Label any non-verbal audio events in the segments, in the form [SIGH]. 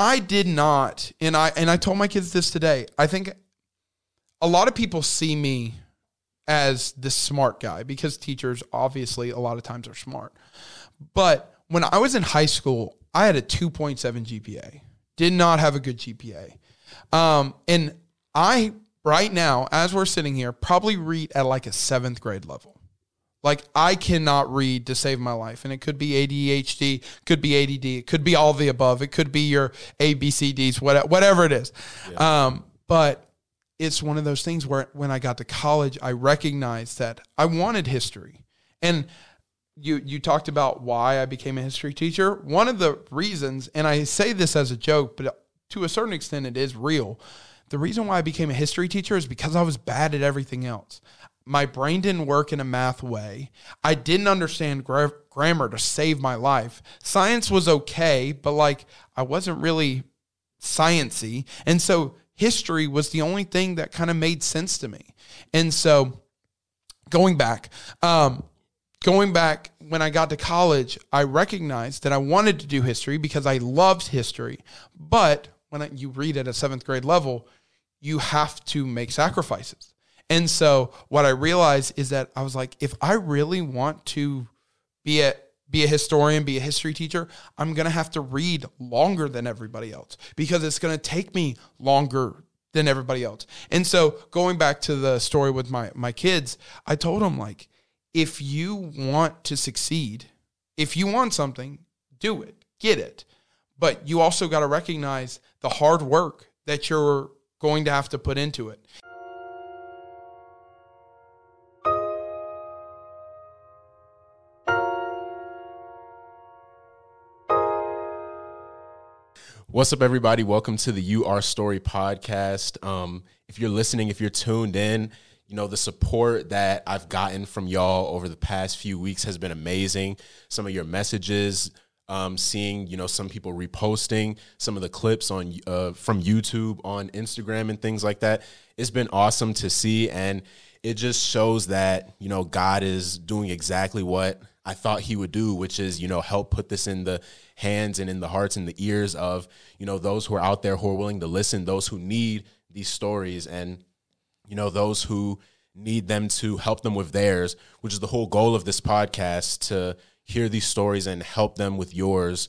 I did not, and I and I told my kids this today. I think a lot of people see me as the smart guy because teachers obviously a lot of times are smart. But when I was in high school, I had a 2.7 GPA. Did not have a good GPA. Um, and I right now, as we're sitting here, probably read at like a seventh grade level. Like I cannot read to save my life, and it could be ADHD, could be ADD, it could be all the above, it could be your ABCDs, whatever it is. Yeah. Um, but it's one of those things where when I got to college, I recognized that I wanted history, and you you talked about why I became a history teacher. One of the reasons, and I say this as a joke, but to a certain extent, it is real. The reason why I became a history teacher is because I was bad at everything else my brain didn't work in a math way. I didn't understand gra- grammar to save my life. Science was okay, but like I wasn't really sciency. And so history was the only thing that kind of made sense to me. And so going back, um, going back when I got to college, I recognized that I wanted to do history because I loved history. But when I, you read at a seventh grade level, you have to make sacrifices. And so what I realized is that I was like, if I really want to be a be a historian, be a history teacher, I'm gonna have to read longer than everybody else because it's gonna take me longer than everybody else. And so going back to the story with my my kids, I told them like, if you want to succeed, if you want something, do it, get it. But you also got to recognize the hard work that you're going to have to put into it. What's up, everybody? Welcome to the You Are Story podcast. Um, if you're listening, if you're tuned in, you know, the support that I've gotten from y'all over the past few weeks has been amazing. Some of your messages, um, seeing, you know, some people reposting some of the clips on uh, from YouTube on Instagram and things like that. It's been awesome to see. And it just shows that, you know, God is doing exactly what I thought he would do, which is, you know, help put this in the hands and in the hearts and the ears of, you know, those who are out there who are willing to listen, those who need these stories and, you know, those who need them to help them with theirs, which is the whole goal of this podcast to hear these stories and help them with yours,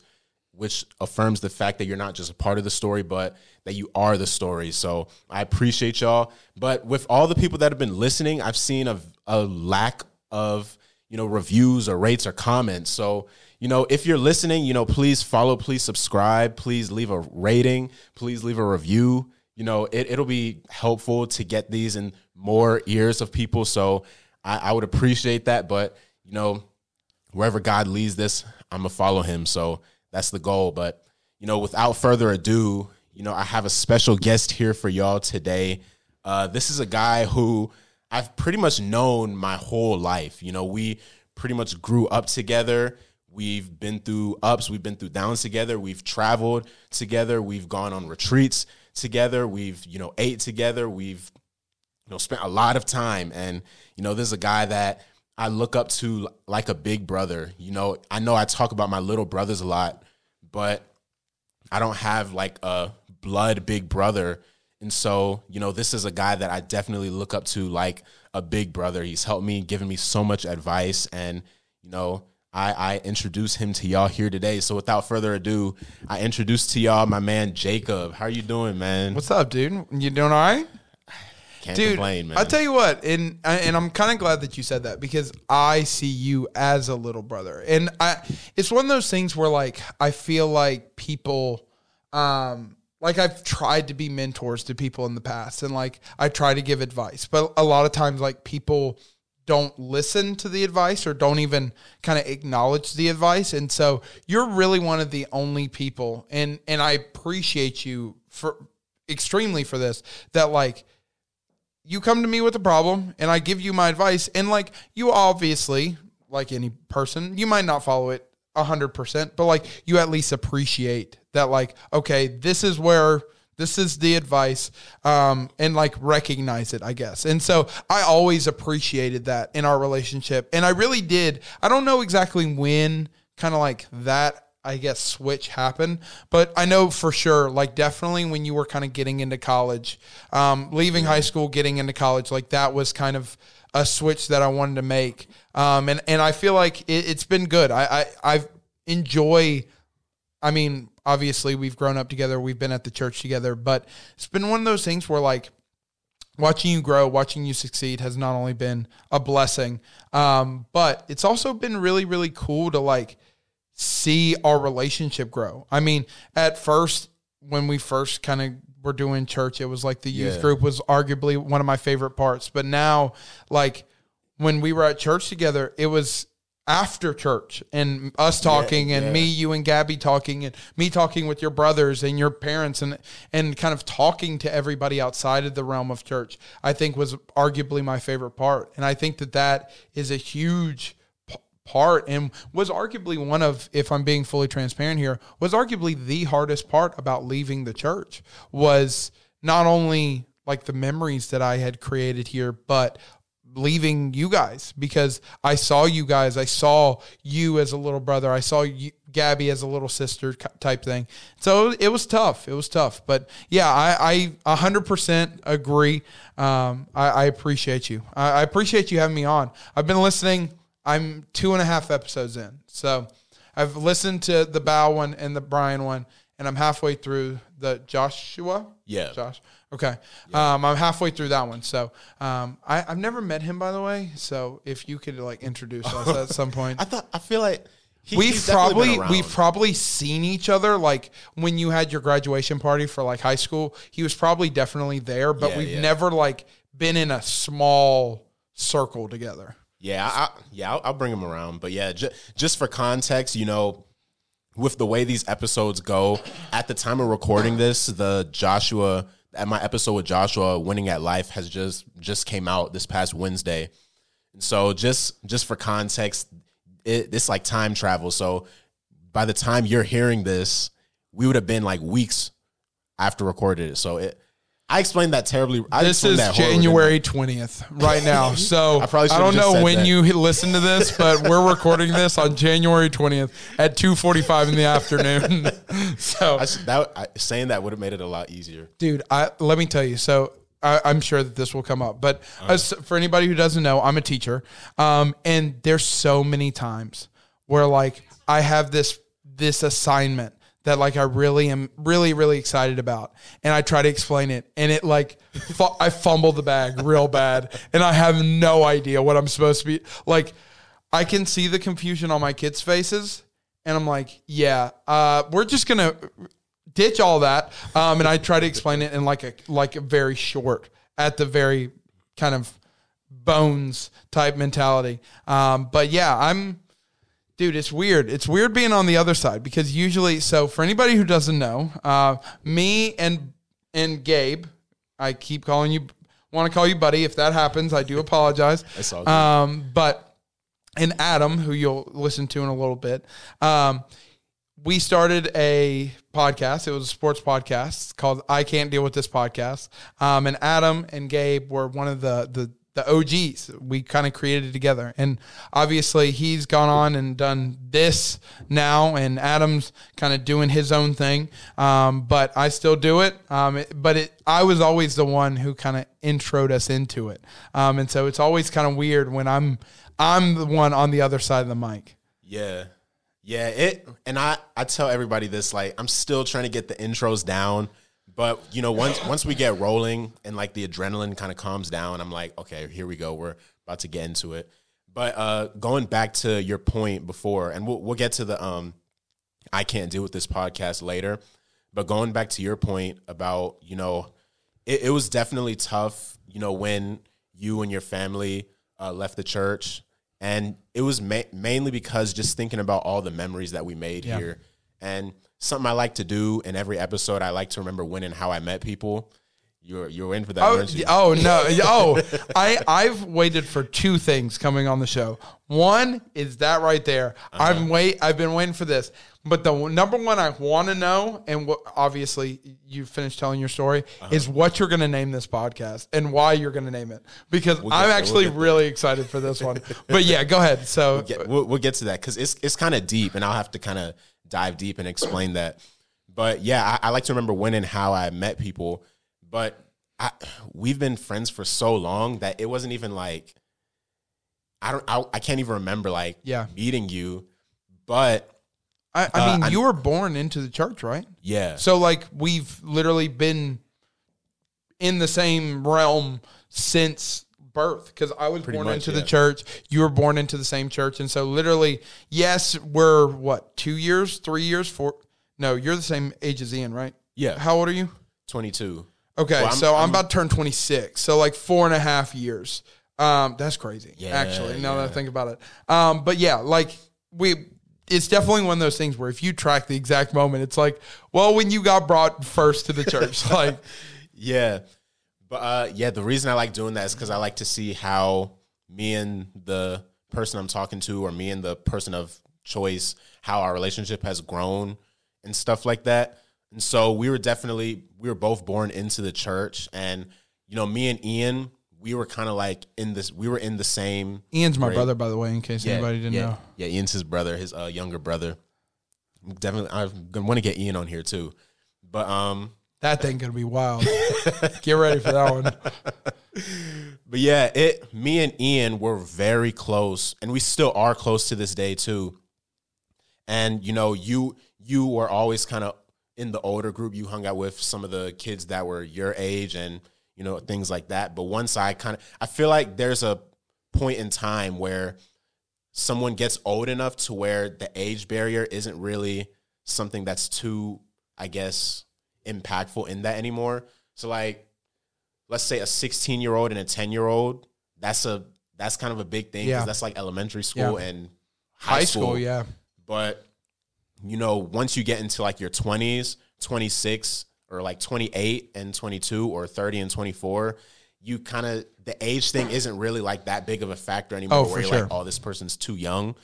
which affirms the fact that you're not just a part of the story, but that you are the story. So I appreciate y'all. But with all the people that have been listening, I've seen a, a lack of you know, reviews or rates or comments. So, you know, if you're listening, you know, please follow, please subscribe, please leave a rating, please leave a review. You know, it, it'll be helpful to get these in more ears of people. So I, I would appreciate that. But, you know, wherever God leads this, I'm going to follow him. So that's the goal. But, you know, without further ado, you know, I have a special guest here for y'all today. Uh, this is a guy who I've pretty much known my whole life. You know, we pretty much grew up together. We've been through ups, we've been through downs together. We've traveled together. We've gone on retreats together. We've, you know, ate together. We've, you know, spent a lot of time. And, you know, there's a guy that I look up to like a big brother. You know, I know I talk about my little brothers a lot, but I don't have like a blood big brother and so, you know, this is a guy that I definitely look up to like a big brother. He's helped me, given me so much advice. And, you know, I, I introduce him to y'all here today. So without further ado, I introduce to y'all my man Jacob. How are you doing, man? What's up, dude? You doing all right? Can't dude, complain, man. I tell you what, and and I'm kind of glad that you said that because I see you as a little brother, and I it's one of those things where like I feel like people, um, like I've tried to be mentors to people in the past and like I try to give advice, but a lot of times like people don't listen to the advice or don't even kind of acknowledge the advice. And so you're really one of the only people and and I appreciate you for extremely for this that like you come to me with a problem and I give you my advice and like you obviously like any person, you might not follow it 100%, but like you at least appreciate that like okay this is where this is the advice um, and like recognize it i guess and so i always appreciated that in our relationship and i really did i don't know exactly when kind of like that I guess switch happened. But I know for sure, like definitely when you were kind of getting into college, um, leaving high school, getting into college, like that was kind of a switch that I wanted to make. Um, and and I feel like it, it's been good. I I I enjoy. I mean, obviously we've grown up together, we've been at the church together, but it's been one of those things where like watching you grow, watching you succeed has not only been a blessing, um, but it's also been really, really cool to like see our relationship grow. I mean, at first, when we first kind of were doing church, it was like the youth Yeah. group was arguably one of my favorite parts. But now, like when we were at church together, it was after church and us talking and yeah. me you and Gabby talking and me talking with your brothers and your parents and and kind of talking to everybody outside of the realm of church I think was arguably my favorite part and I think that that is a huge p- part and was arguably one of if I'm being fully transparent here was arguably the hardest part about leaving the church was not only like the memories that I had created here but leaving you guys because I saw you guys. I saw you as a little brother. I saw you, Gabby as a little sister type thing. So it was tough. It was tough. But yeah, I, I 100% agree. Um, I, I appreciate you. I, I appreciate you having me on. I've been listening. I'm two and a half episodes in. So I've listened to the Bow one and the Brian one, and I'm halfway through the Joshua. Yeah. Josh. Okay. Um, I'm halfway through that one. So um, I, I've never met him, by the way. So if you could like introduce us at some [LAUGHS] point. I thought I feel like he, We've probably we've probably seen each other like when you had your graduation party for like high school. He was probably definitely there, but Yeah, we've yeah. never like been in a small circle together. Yeah, I, I, yeah, I'll, I'll bring him around. But yeah, ju- just for context, you know, with the way these episodes go, at the time of recording this, the Joshua, at my episode with Joshua, winning at life, has just just came out this past Wednesday. And so just just for context, it, it's like time travel. So by the time you're hearing this, we would have been like weeks after recorded it. So it. I explained that terribly. I This is. January 20th right now. [LAUGHS] So I I, probably should've don't know when that. you listen to this, but we're recording this on January 20th at 2:45 in the afternoon. [LAUGHS] so I, that, I, saying that would have made it a lot easier. dude I, let me tell you so I, i'm sure that this will come up but Uh-huh. as, for anybody who doesn't know i'm a teacher um, and there's so many times where like i have this this assignment that like i really am really really excited about. And i try to explain it and it like fu- i fumble the bag real bad and i have no idea what i'm supposed to be like i can see the confusion on my kids faces and i'm like yeah uh, we're just gonna ditch all that. Um, and i try to explain it in like a like a very short at the very kind of bones type mentality. Um, but yeah i'm dude it's weird it's weird being on the other side because usually so for anybody who doesn't know uh, me and and gabe i keep calling you want to call you buddy if that happens i do apologize [LAUGHS] It's all good. um, but and Adam, who you'll listen to in a little bit, um, we started a podcast. It was a sports podcast called "I Can't Deal with This Podcast." Um, and Adam and Gabe were one of the the the OGs. We kind of created together, and obviously he's gone on and done this now, and Adam's kind of doing his own thing. Um, but I still do it. Um, it- but it, I was always the one who kind of introed us into it, um, and so it's always kind of weird when I'm I'm the one on the other side of the mic. Yeah. Yeah, it and I I tell everybody this like I'm still trying to get the intros down, but you know once once we get rolling and like the adrenaline kind of calms down, I'm like, okay, here we go. We're about to get into it. But uh going back to your point before and we'll we'll get to the um I can't deal with this podcast later, but going back to your point about, you know, it, it was definitely tough, you know, when you and your family uh, left the church. And it was ma- mainly because just thinking about all the memories that we made Yeah. here. And something I like to do in every episode, I like to remember when and how I met people. You're you're in for that, Oh, oh no! [LAUGHS] Oh, I I've waited for two things coming on the show. One is that right there. Uh-huh. I've wait. I've been waiting for this. But the number one I want to know, and what obviously you finished telling your story, Uh-huh. is what you're going to name this podcast and why you're going to name it. Because I'm there, we'll actually there. really excited for this one. but yeah, go ahead. So get, we'll, we'll get to that because it's it's kind of deep, and I'll have to kind of dive deep and explain that. But yeah, I, I like to remember when and how I met people. But I, we've been friends for so long that it wasn't even like I don't I, I can't even remember like Yeah. meeting you. But I, I Uh, mean, I- you were born into the church, right? yeah, So like we've literally been in the same realm since birth because I was Pretty born much, into yeah. the church. You were born into the same church, and so literally, yes, we're what two years, three years, four. No, you're the same age as Ian, right? yeah, How old are you? twenty two. Okay, Well, I'm- so I'm, I'm- about to turn 26. So like four and a half years. Um, that's crazy. Yeah, actually, now that I think about it. Um, but yeah, like we, it's definitely one of those things where if you track the exact moment, it's like, well, when you got brought first to the church, [LAUGHS] like, Yeah. But uh yeah, the reason I like doing that is because I like to see how me and the person I'm talking to or me and the person of choice, how our relationship has grown and stuff like that. And so we were definitely we were both born into the church and you know, me and Ian, we were kind of like in this we were in the same Ian's my brother, by the way, in case anybody didn't yeah, know. Yeah, Ian's his brother, his uh, younger brother. Definitely I'm want to get Ian on here too. But um That thing gonna be wild. Get ready for that one. [LAUGHS] But yeah, it me and Ian were very close, and we still are close to this day too. And you know, you you were always kind of in the older group. You hung out with some of the kids that were your age, and you know things like that. But once I kind of, I feel like there's a point in time where someone gets old enough to where the age barrier isn't really something that's too, I guess, impactful in that anymore. So like let's say a 16 year old and a 10 year old that's a that's kind of a big thing because Yeah. that's like elementary school Yeah. and high, High school. school, yeah. but you know once you get into like your 20s 26 or like 28 and 22 or 30 and 24 you kind of the age thing isn't really like that big of a factor anymore Oh, where for you're sure. like oh this person's too young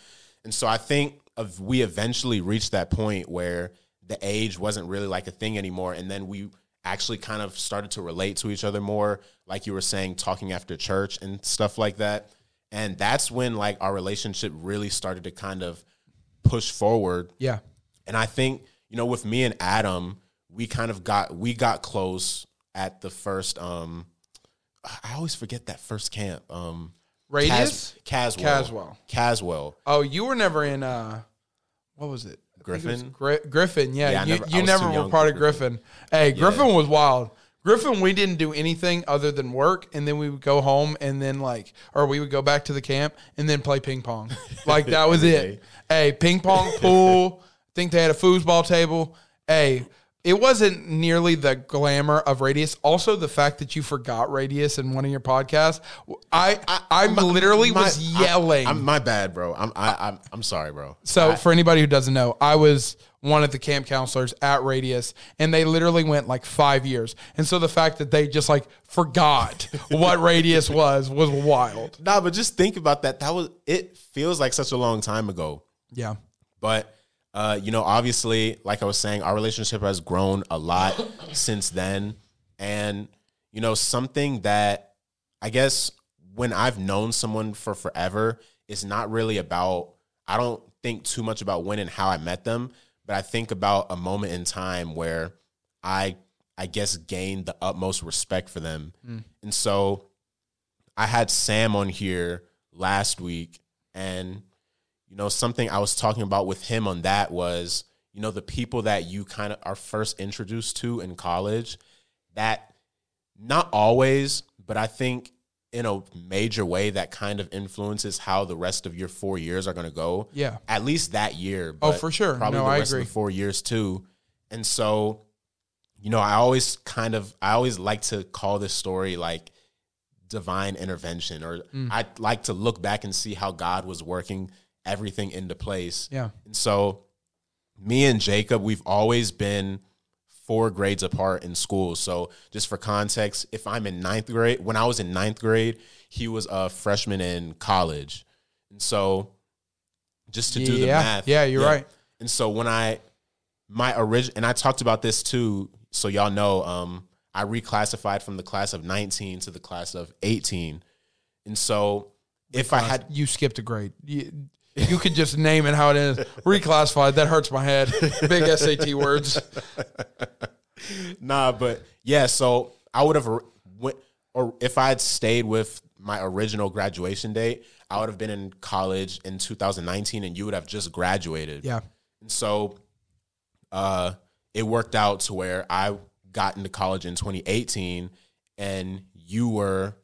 and so i think of we eventually reach that point where the age wasn't really like a thing anymore and then we actually kind of started to relate to each other more like you were saying talking after church and stuff like that and that's when like our relationship really started to kind of push forward Yeah. and I think, you know, with me and Adam, we kind of got we got close at the first um I always forget that first camp. Um Radius? Cas- Caswell. Caswell. Caswell. Oh, you were never in uh what was it? I think it was Griffin? Gri- Griffin, yeah. Yeah, you never- you never were part of Griffin. Hey, Griffin was wild. Griffin, we didn't do anything other than work, and then we would go home, and then like, or we would go back to the camp, and then play ping pong. [LAUGHS] Like that was it. Hey, ping pong pool. I [LAUGHS] think they had a foosball table. Hey, it wasn't nearly the glamour of Radius. Also, the fact that you forgot Radius in one of your podcasts. I I, I, literally My- was yelling. I'm my bad, bro. I'm I, I'm I'm sorry, bro. So for anybody who doesn't know, I was one of the camp counselors at Radius, and they literally went like five years. And so the fact that they just like forgot [LAUGHS] what Radius was was wild. Nah, but just think about that. That was it feels like such a long time ago. Yeah, But uh, you know, obviously, like I was saying, our relationship has grown a lot [LAUGHS] since then. And, you know, something that I guess when I've known someone for forever, it's not really about I don't think too much about when and how I met them, but I think about a moment in time where I I guess gained the utmost respect for them. And so I had Sam on here last week and you know something I was talking about with him on that was you know the people that you kind of are first introduced to in college that not always but I think in a major way that kind of influences how the rest of your 4 years are going to go yeah, at least that year. Oh, for sure. Probably No, the I rest agree. of the four years too. And so, you know, I always kind of I always like to call this story like divine intervention, or Mm. I like to look back and see how God was working everything into place. yeah, And so, me and Jacob, we've always been four grades apart in school. So, just for context, if I'm in ninth grade, when I was in ninth grade, he was a freshman in college. And so, just to do the math. Yeah, you're right. And so, when I, my original, and I talked about this too, so y'all know, um, I reclassified from the class of 19 to the class of 18. And so, if I had you skipped a grade. You, You could just name it how it is. Reclassified. That hurts my head. Big SAT words. nah, but yeah. So I would have went, or if I had stayed with my original graduation date, I would have been in college in 2019, and you would have just graduated. Yeah. And so, uh, it worked out to where I got into college in 2018, and you were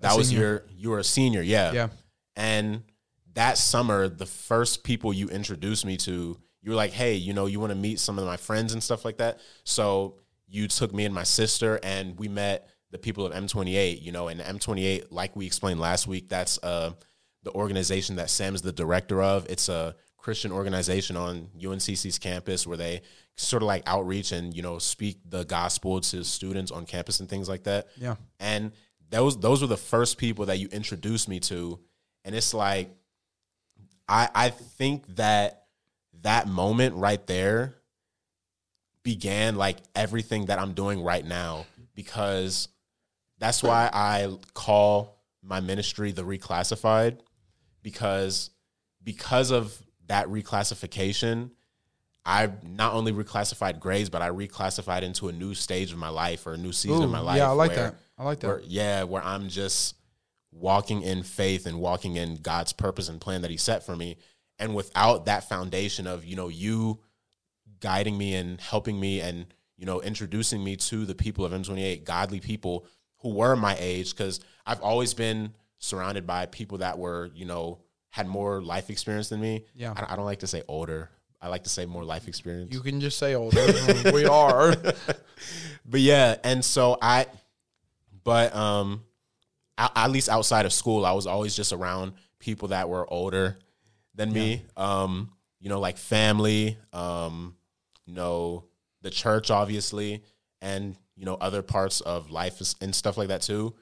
that was your you were a senior, yeah, Yeah. and that summer, the first people you introduced me to, you were like, hey, you know, you want to meet some of my friends and stuff like that. So you took me and my sister, and we met the people of M28, you know, and M28, like we explained last week, that's uh, the organization that Sam's the director of. It's a Christian organization on UNCC's campus where they sort of like outreach and, you know, speak the gospel to students on campus and things like that. Yeah. And those those were the first people that you introduced me to. And it's like I I think that that moment right there began like everything that I'm doing right now because that's why I call my ministry the reclassified because because of that reclassification I not only reclassified grades but I reclassified into a new stage of my life or a new season of my life yeah, I like where- that. I like that. where- yeah, where I'm just walking in faith and walking in God's purpose and plan that He set for me. And without that foundation of, you know, you guiding me and helping me and, you know, introducing me to the people of M28, godly people who were my age, because I've always been surrounded by people that were, you know, had more life experience than me. Yeah. I, I don't like to say older. I like to say more life experience. You can just say older. we are. [LAUGHS] but yeah, and so I, but um, at least outside of school, I was always just around people that were older than me. Um, you know, like family, um, you know, the church, obviously, and you know, other parts of life and stuff like that too.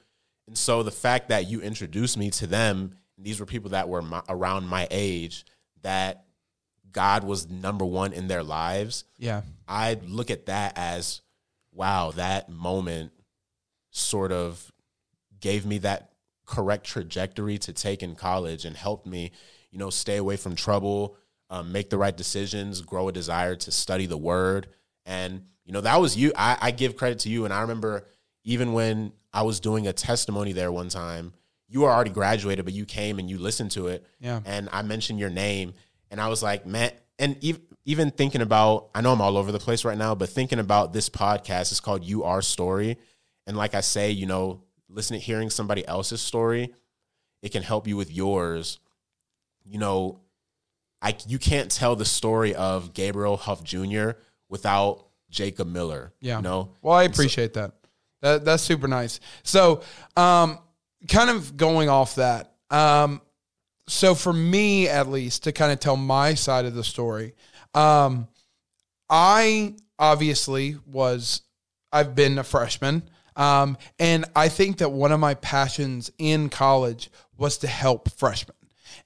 And so the fact that you introduced me to them, these were people that were my, around my age, that God was number one in their lives. Yeah. I look at that as wow, that moment sort of gave me that correct trajectory to take in college and helped me, you know, stay away from trouble, um, make the right decisions, grow a desire to study the word. And, you know, that was you. I, I give credit to you. And I remember even when I was doing a testimony there one time, you were already graduated, but you came and you listened to it. Yeah. And I mentioned your name. And I was like, man, and even, even thinking about, I know I'm all over the place right now, but thinking about this podcast is called You Are Story. And like I say, you know, listening, hearing somebody else's story, it can help you with yours. You know, I you can't tell the story of Gabriel Hoff Jr. without Jacob Miller. Yeah. You know? Well, I appreciate that. That that's super nice. So, um, kind of going off that. Um, so for me, at least, to kind of tell my side of the story, um, I obviously was. I've been a freshman, um, and I think that one of my passions in college was to help freshmen,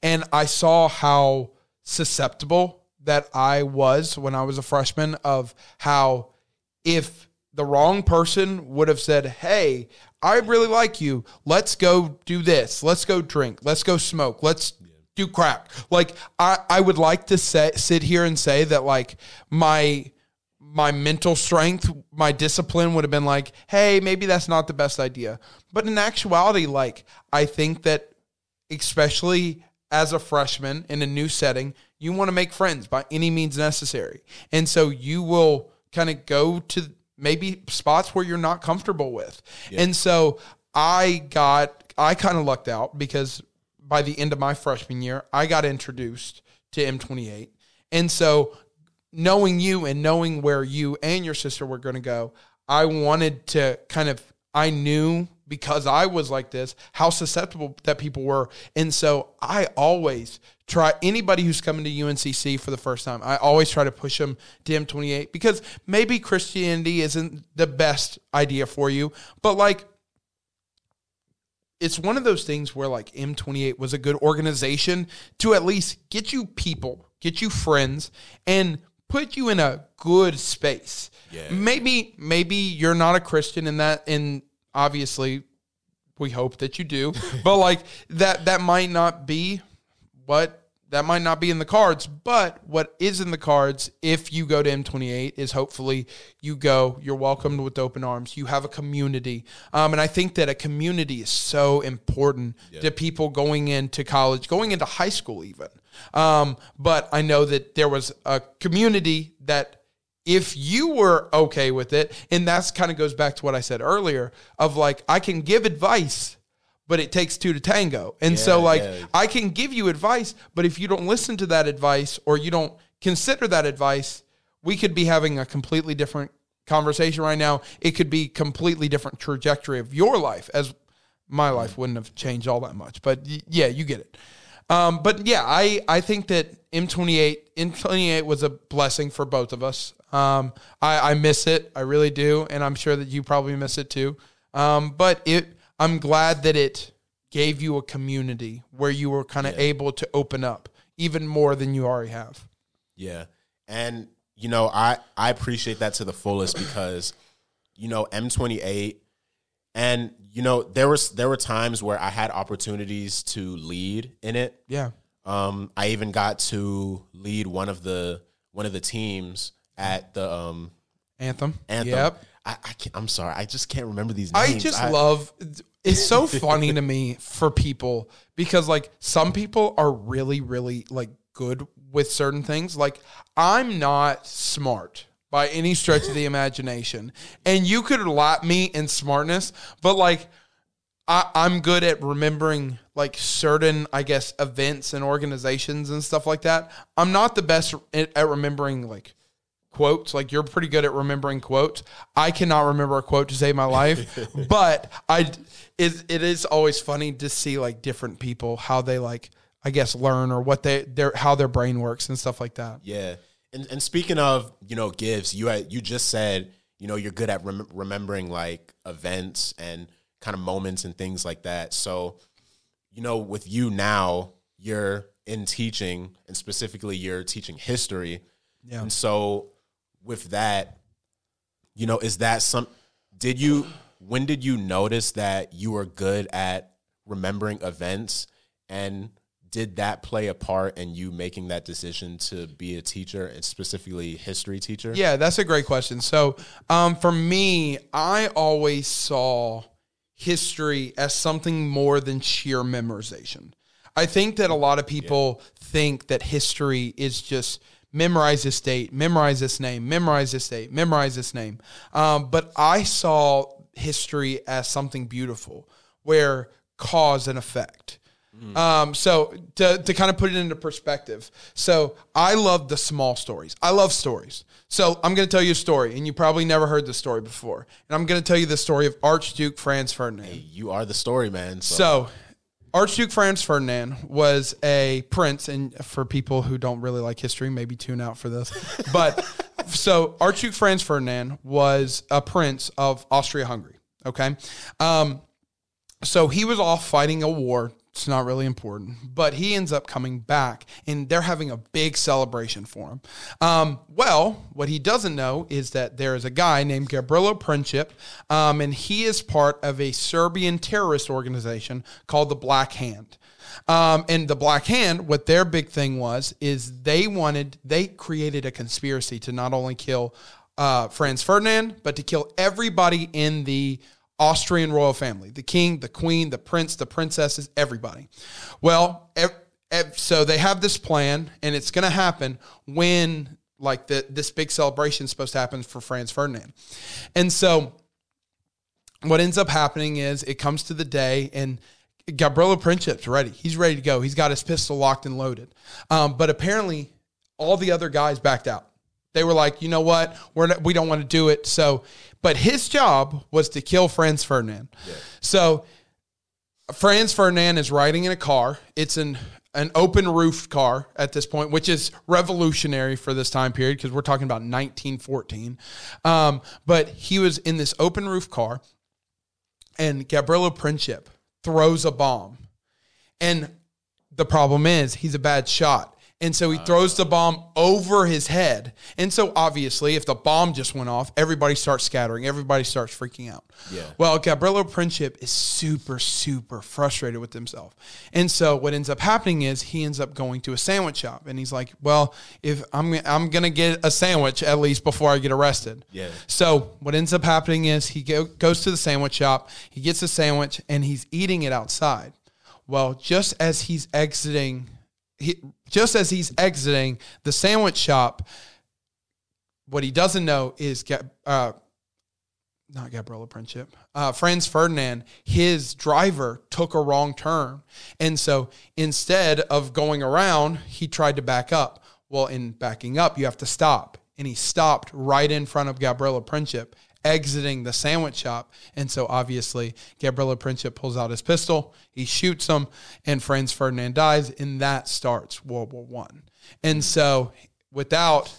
and I saw how susceptible that I was when I was a freshman of how if the wrong person would have said, Hey, I really like you. Let's go do this. Let's go drink. Let's go smoke. Let's do crack. Like I, I would like to say, sit here and say that like my my mental strength, my discipline would have been like, hey, maybe that's not the best idea. But in actuality, like I think that especially as a freshman in a new setting, you want to make friends by any means necessary. And so you will kind of go to maybe spots where you're not comfortable with. And so I got, I kind of lucked out because by the end of my freshman year, I got introduced to M28. And so knowing you and knowing where you and your sister were going to go, I wanted to kind of, I knew because I was like this, how susceptible that people were. And so I always try anybody who's coming to UNCC for the first time, I always try to push them to M28 because maybe Christianity isn't the best idea for you, but like it's one of those things where like M28 was a good organization to at least get you people, get you friends, and put you in a good space. Yeah. Maybe maybe you're not a Christian in that and obviously we hope that you do. [LAUGHS] but like that that might not be what that might not be in the cards, but what is in the cards if you go to M28 is hopefully you go, you're welcomed with open arms. You have a community. Um, and I think that a community is so important to people going into college, going into high school, even. Um, but I know that there was a community that if you were okay with it, and that's kind of goes back to what I said earlier of like, I can give advice but it takes two to tango. And so, like, yeah. I can give you advice, but if you don't listen to that advice or you don't consider that advice, we could be having a completely different conversation right now. It could be completely different trajectory of your life, as my life wouldn't have changed all that much. But y- yeah, you get it. Um, but yeah, I, I think that M28 M28 was a blessing for both of us. Um, I, I miss it, I really do, and I'm sure that you probably miss it too. Um, but it I'm glad that it gave you a community where you were kind of able to open up even more than you already have. Yeah. And you know, I I appreciate that to the fullest because you know, M28 and you know, there was there were times where I had opportunities to lead in it. Yeah. Um I even got to lead one of the one of the teams at the um Anthem. anthem. Yep. I, I can't, I'm sorry, I just can't remember these names. I just love it's so [LAUGHS] funny to me for people because like some people are really really like good with certain things like I'm not smart by any stretch of the imagination and you could lap me in smartness but like I, I'm good at remembering like certain, I guess, events and organizations and stuff like that. I'm not the best at, at remembering like quotes. Like you're pretty good at remembering quotes. I cannot remember a quote to save my life, [LAUGHS] but I it, it is always funny to see like different people how they like I guess learn or what they their how their brain works and stuff like that. Yeah, and and speaking of you know gives, you had, you just said you know you're good at rem- remembering like events and kind of moments and things like that. So you know with you now, you're in teaching and specifically you're teaching history, Yeah. and so with that, you know, is that some? Did you when did you notice that you were good at remembering events and did that play a part in you making that decision to be a teacher and specifically history teacher? Yeah, that's a great question. So, um, for me, I always saw history as something more than sheer memorization. I think that a lot of people think that history is just memorize this date, memorize this name, memorize this date, memorize this name. Um, but I saw history as something beautiful where cause and effect. Um, so to, to kind of put it into perspective, so I love the small stories. I love stories. So I'm going to tell you a story, and you probably never heard the story before. And I'm going to tell you the story of Archduke Franz Ferdinand. You are the story man. So, So, Archduke Franz Ferdinand was a prince, and for people who don't really like history, maybe tune out for this. [LAUGHS] But so, Archduke Franz Ferdinand was a prince of Austria Hungary. Okay. Um, so he was off fighting a war. It's not really important, but he ends up coming back and they're having a big celebration for him. Um, well, what he doesn't know is that there is a guy named Gavrilo Princip, um, and he is part of a Serbian terrorist organization called the Black Hand. Um, and the Black Hand, what their big thing was, is they wanted, they created a conspiracy to not only kill uh, Franz Ferdinand, but to kill everybody in the Austrian royal family the king, the queen, the prince, the princesses, everybody. Well, ev- ev- so they have this plan, and it's going to happen when like the, this big celebration is supposed to happen for Franz Ferdinand. And so what ends up happening is it comes to the day, and Gavrilo Princip's ready. He's ready to go. He's got his pistol locked and loaded. Um, but apparently, all the other guys backed out. They were like, you know what, we're not, we don't want to do it. So, but his job was to kill Franz Ferdinand. So, Franz Ferdinand is riding in a car. It's an an open roofed car at this point, which is revolutionary for this time period because we're talking about 1914. Um, but he was in this open roof car, and Gavrilo Princip throws a bomb. And the problem is he's a bad shot. And so he throws the bomb over his head. And so obviously, if the bomb just went off, everybody starts scattering. Everybody starts freaking out. Yeah. Well, Gavrilo Princip is super, super frustrated with himself. And so what ends up happening is he ends up going to a sandwich shop and he's like, well, if I'm, I'm going to get a sandwich at least before I get arrested. Yeah. So what ends up happening is he go, goes to the sandwich shop, he gets a sandwich and he's eating it outside. Well, just as he's exiting, he, just as he's exiting the sandwich shop, what he doesn't know is uh, not Gavrilo Princip, uh, Franz Ferdinand, his driver took a wrong turn. And so instead of going around, he tried to back up. Well, in backing up, you have to stop. And he stopped right in front of Gavrilo Princip, exiting the sandwich shop. And so obviously, Gavrilo Princip pulls out his pistol, he shoots him, and Franz Ferdinand dies. And that starts World War One. And so without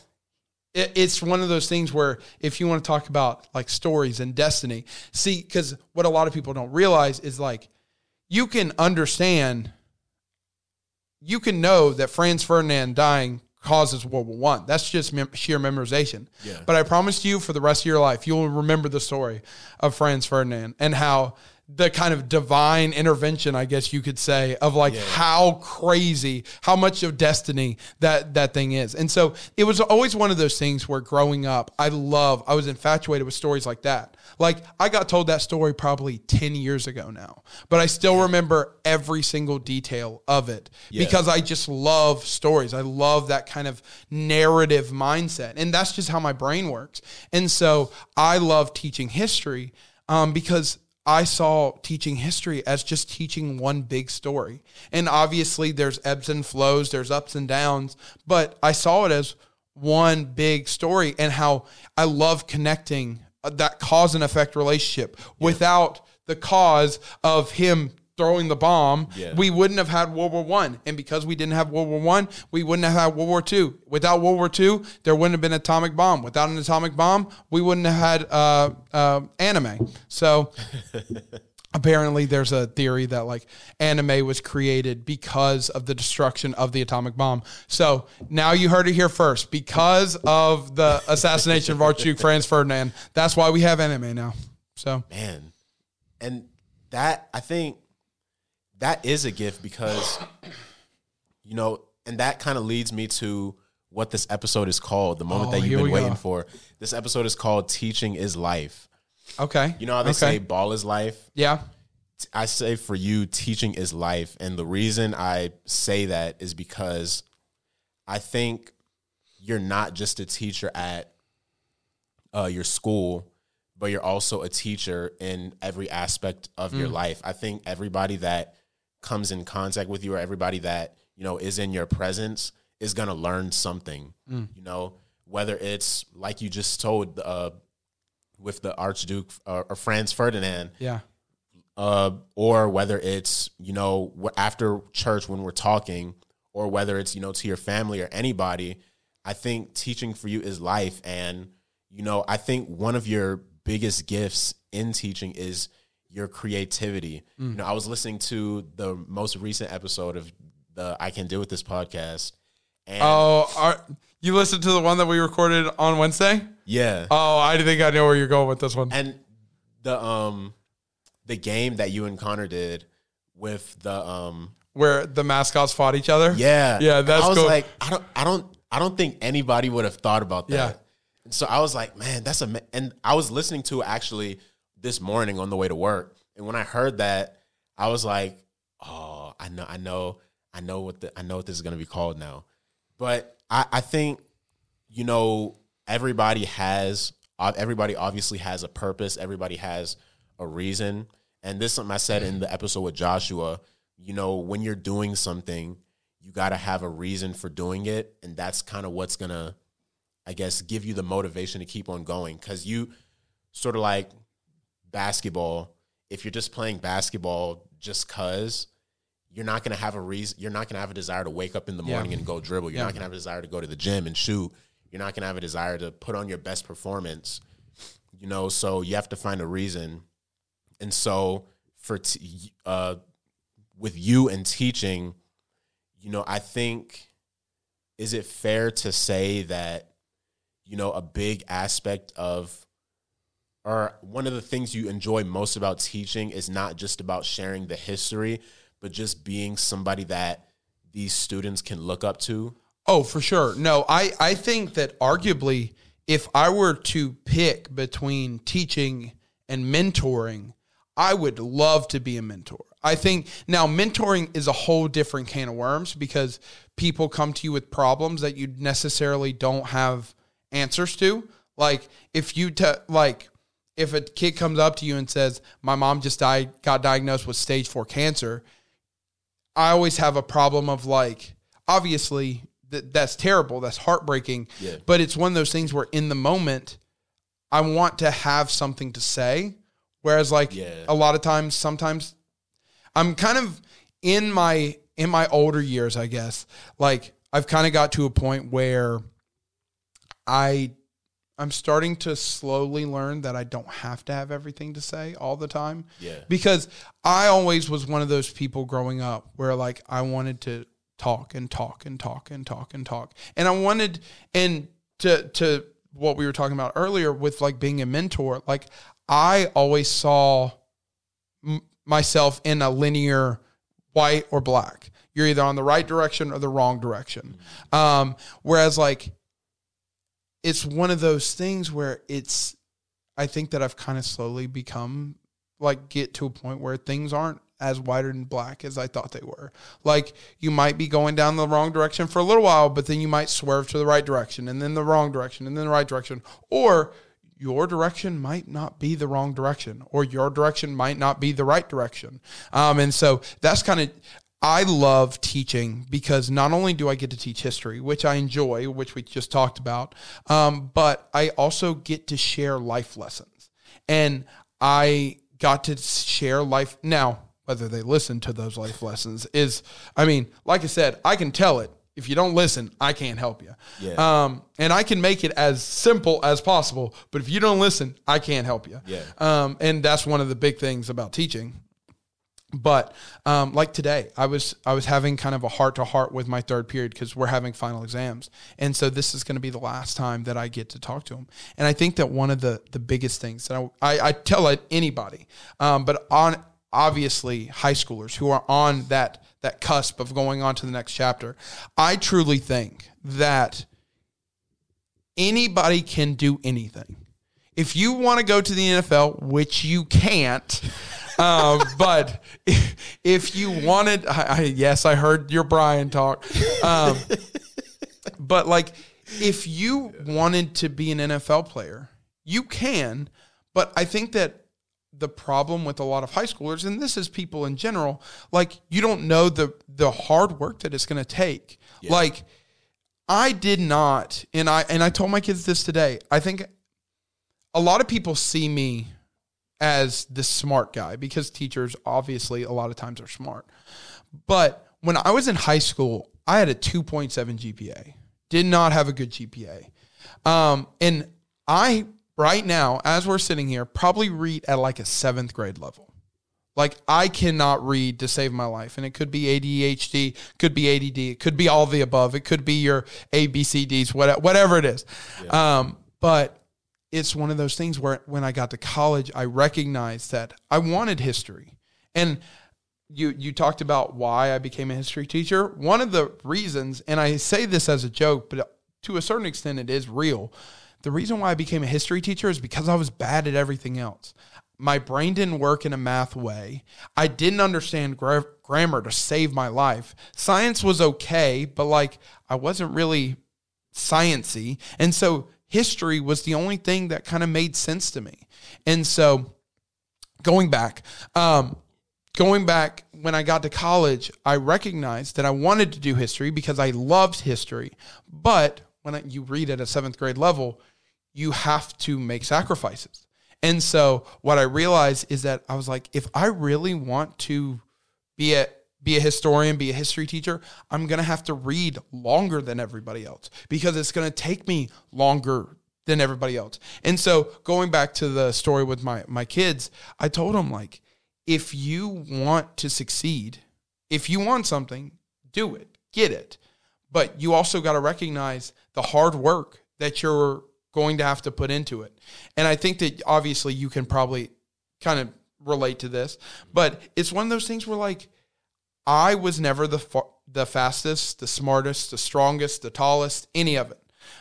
it, it's one of those things where if you want to talk about like stories and destiny, see, because what a lot of people don't realize is like you can understand, you can know that Franz Ferdinand dying causes World War One. That's just mem- sheer memorization. Yeah. But I promise you, for the rest of your life, you'll remember the story of Franz Ferdinand and how the kind of divine intervention, I guess you could say, of like how crazy, how much of destiny that that thing is. And so it was always one of those things where growing up, I love, I was infatuated with stories like that. Like I got told that story probably 10 years ago now, but I still remember every single detail of it because I just love stories. I love that kind of narrative mindset. And that's just how my brain works. And so I love teaching history um, because I saw teaching history as just teaching one big story. And obviously, there's ebbs and flows, there's ups and downs, but I saw it as one big story and how I love connecting uh, that cause and effect relationship without the cause of him throwing the bomb Yeah. we wouldn't have had world war one. And because we didn't have world war one we wouldn't have had world war two. Without world war two there wouldn't have been an atomic bomb. Without an atomic bomb we wouldn't have had uh, uh, anime. So [LAUGHS] apparently there's a theory that like anime was created because of the destruction of the atomic bomb. So now you heard it here first. Because of the [LAUGHS] assassination of archduke franz ferdinand that's why we have anime now. So man. And that i think that is a gift because you know and that kind of leads me to what this episode is called the moment Oh, that you've been waiting go. for this episode is called teaching is life okay you know how they Okay. say ball is life yeah I say for you, teaching is life. And the reason I say that is because I think you're not just a teacher at uh, your school, but you're also a teacher in every aspect of your life. I think everybody that comes in contact with you or everybody that, you know, is in your presence is going to learn something, you know, whether it's like you just told uh, with the Archduke uh, or Franz Ferdinand, yeah. uh, or whether it's you know after church when we're talking, or whether it's you know to your family or anybody. I think teaching for you is life, and you know I think one of your biggest gifts in teaching is your creativity. You know, I was listening to the most recent episode of the I Can't Deal with This podcast, and Oh, are, you listened to the one that we recorded on Wednesday? yeah, Oh, I think I know where you're going with this one. and the um the game that you and Connor did with the um Where the mascots fought each other? Yeah, Yeah, that's I was cool. like, I don't, I don't, I don't think anybody would have thought about that. Yeah. And so I was like, man, that's a. And I was listening to actually this morning on the way to work, and when I heard that, I was like, oh, I know, I know, I know what the, I know what this is going to be called now. But I, I think, you know, everybody has, everybody obviously has a purpose. Everybody has a reason. And this is something I said in the episode with Joshua. You know, when you're doing something, you got to have a reason for doing it. And that's kind of what's going to, I guess, give you the motivation to keep on going. Cause you sort of like basketball, if you're just playing basketball just cause, you're not gonna have a reason. You're not gonna have a desire to wake up in the Yeah. morning and go dribble. You're Yeah. not gonna have a desire to go to the gym and shoot. You're not gonna have a desire to put on your best performance. You know, so you have to find a reason. And so for t- uh, with you and teaching, you know, I think is it fair to say that you know a big aspect of or one of the things you enjoy most about teaching is not just about sharing the history, but just being somebody that these students can look up to? Oh, for sure. No, I, I think that arguably, if I were to pick between teaching and mentoring, I would love to be a mentor. I think now mentoring is a whole different can of worms because people come to you with problems that you necessarily don't have answers to. Like if you te- like if a kid comes up to you and says, "My mom just died, got diagnosed with stage 4 cancer." I always have a problem of like obviously that that's terrible, that's heartbreaking, Yeah. but it's one of those things where in the moment I want to have something to say whereas like Yeah. a lot of times sometimes I'm kind of in my in my older years, I guess. Like I've kind of got to a point where I I'm starting to slowly learn that I don't have to have everything to say all the time. Yeah. Because I always was one of those people growing up where like I wanted to talk and talk and talk and talk and talk. And I wanted and to to what we were talking about earlier with like being a mentor, like I always saw m- myself in a linear white or black. You're either on the right direction or the wrong direction. Um, whereas like it's one of those things where it's I think that I've kind of slowly become like get to a point where things aren't as white and black as I thought they were. Like you might be going down the wrong direction for a little while, but then you might swerve to the right direction and then the wrong direction and then the right direction. Or your direction might not be the wrong direction, or your direction might not be the right direction. Um, and so that's kind of I love teaching because not only do I get to teach history, which I enjoy, which we just talked about, um, but I also get to share life lessons. And I got to share life. Now, whether they listen to those life lessons is, I mean, like I said, I can tell it. If you don't listen, I can't help you. Yeah. Um, and I can make it as simple as possible. But if you don't listen, I can't help you. Yeah. Um, and that's one of the big things about teaching. But um, like today, I was I was having kind of a heart to heart with my third period because we're having final exams, and so this is going to be the last time that I get to talk to him And I think that one of the the biggest things that I I, I tell anybody, um, but on obviously high schoolers who are on that that cusp of going on to the next chapter, I truly think that anybody can do anything. If you want to go to the NFL, which you can't, um, but if, if you wanted, I, I, yes, I heard your Brian talk. Um, but like, if you wanted to be an NFL player, you can. But I think that the problem with a lot of high schoolers, and this is people in general, like you don't know the the hard work that it's going to take. Like I did not, and I and I told my kids this today. I think a lot of people see me as the smart guy because teachers obviously a lot of times are smart. But when I was in high school, I had a 2.7 GPA. Did not have a good GPA. Um, and I right now, as we're sitting here, probably read at like a seventh grade level. Like I cannot read to save my life, and it could be ADHD, could be ADD, it could be all the above, it could be your ABCDs, whatever, whatever it is. Um, but it's one of those things where when I got to college, I recognized that I wanted history, and you you talked about why I became a history teacher. One of the reasons, and I say this as a joke, but to a certain extent, it is real. The reason why I became a history teacher is because I was bad at everything else. My brain didn't work in a math way. I didn't understand gra- grammar to save my life. Science was okay, but like I wasn't really sciency. And so history was the only thing that kind of made sense to me. And so going back, um, going back when I got to college, I recognized that I wanted to do history because I loved history. But when you read at a seventh grade level, you have to make sacrifices. And so what I realized is that I was like, if I really want to be a be a historian, be a history teacher, I'm going to have to read longer than everybody else because it's going to take me longer than everybody else. And so going back to the story with my my kids, I told them like if you want to succeed, if you want something, do it. Get it. but you also got to recognize the hard work that you're going to have to put into it. And I think that obviously you can probably kind of relate to this, but it's one of those things where like I was never the fa- the fastest, the smartest, the strongest, the tallest, any of it.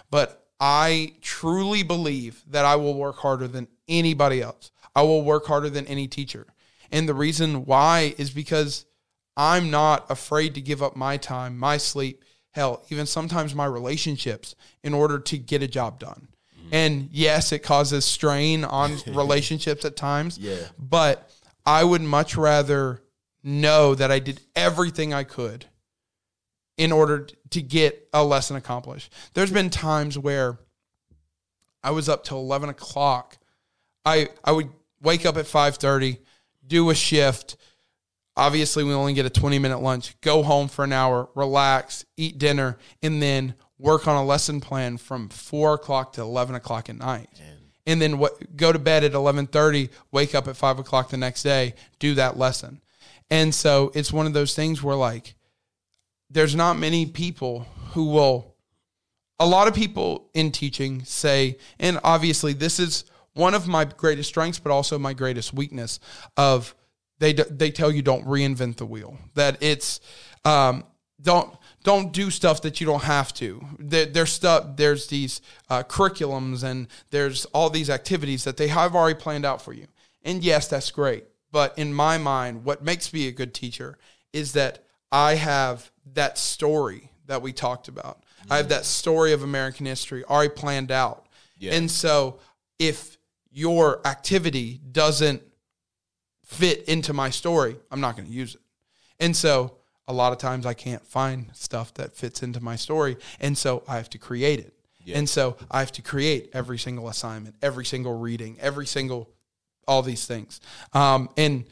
But I truly believe that I will work harder than anybody else. I will work harder than any teacher. And the reason why is because I'm not afraid to give up my time, my sleep, hell, even sometimes my relationships in order to get a job done. Mm-hmm. And yes, it causes strain on [LAUGHS] relationships at times. Yeah. But I would much rather know that I did everything I could in order to get a lesson accomplished. There's been times where I was up till 11 o'clock. I, I would wake up at 5.30, do a shift. Obviously, we only get a 20 minute lunch. Go home for an hour, relax, eat dinner, and then work on a lesson plan from 4 o'clock to 11 o'clock at night. And then what, go to bed at 11.30, wake up at 5 o'clock the next day, do that lesson. And so it's one of those things where like there's not many people who will a lot of people in teaching say and obviously this is one of my greatest strengths but also my greatest weakness of they they tell you don't reinvent the wheel that it's um, don't don't do stuff that you don't have to. There, there's stuff there's these uh, curriculums and there's all these activities that they have already planned out for you. And yes that's great but in my mind, what makes me a good teacher is that I have that story that we talked about. Mm-hmm. I have that story of American history already planned out. Yeah. And so if your activity doesn't fit into my story, I'm not going to use it. And so a lot of times I can't find stuff that fits into my story. And so I have to create it. Yeah. And so I have to create every single assignment, every single reading, every single all these things. Um, and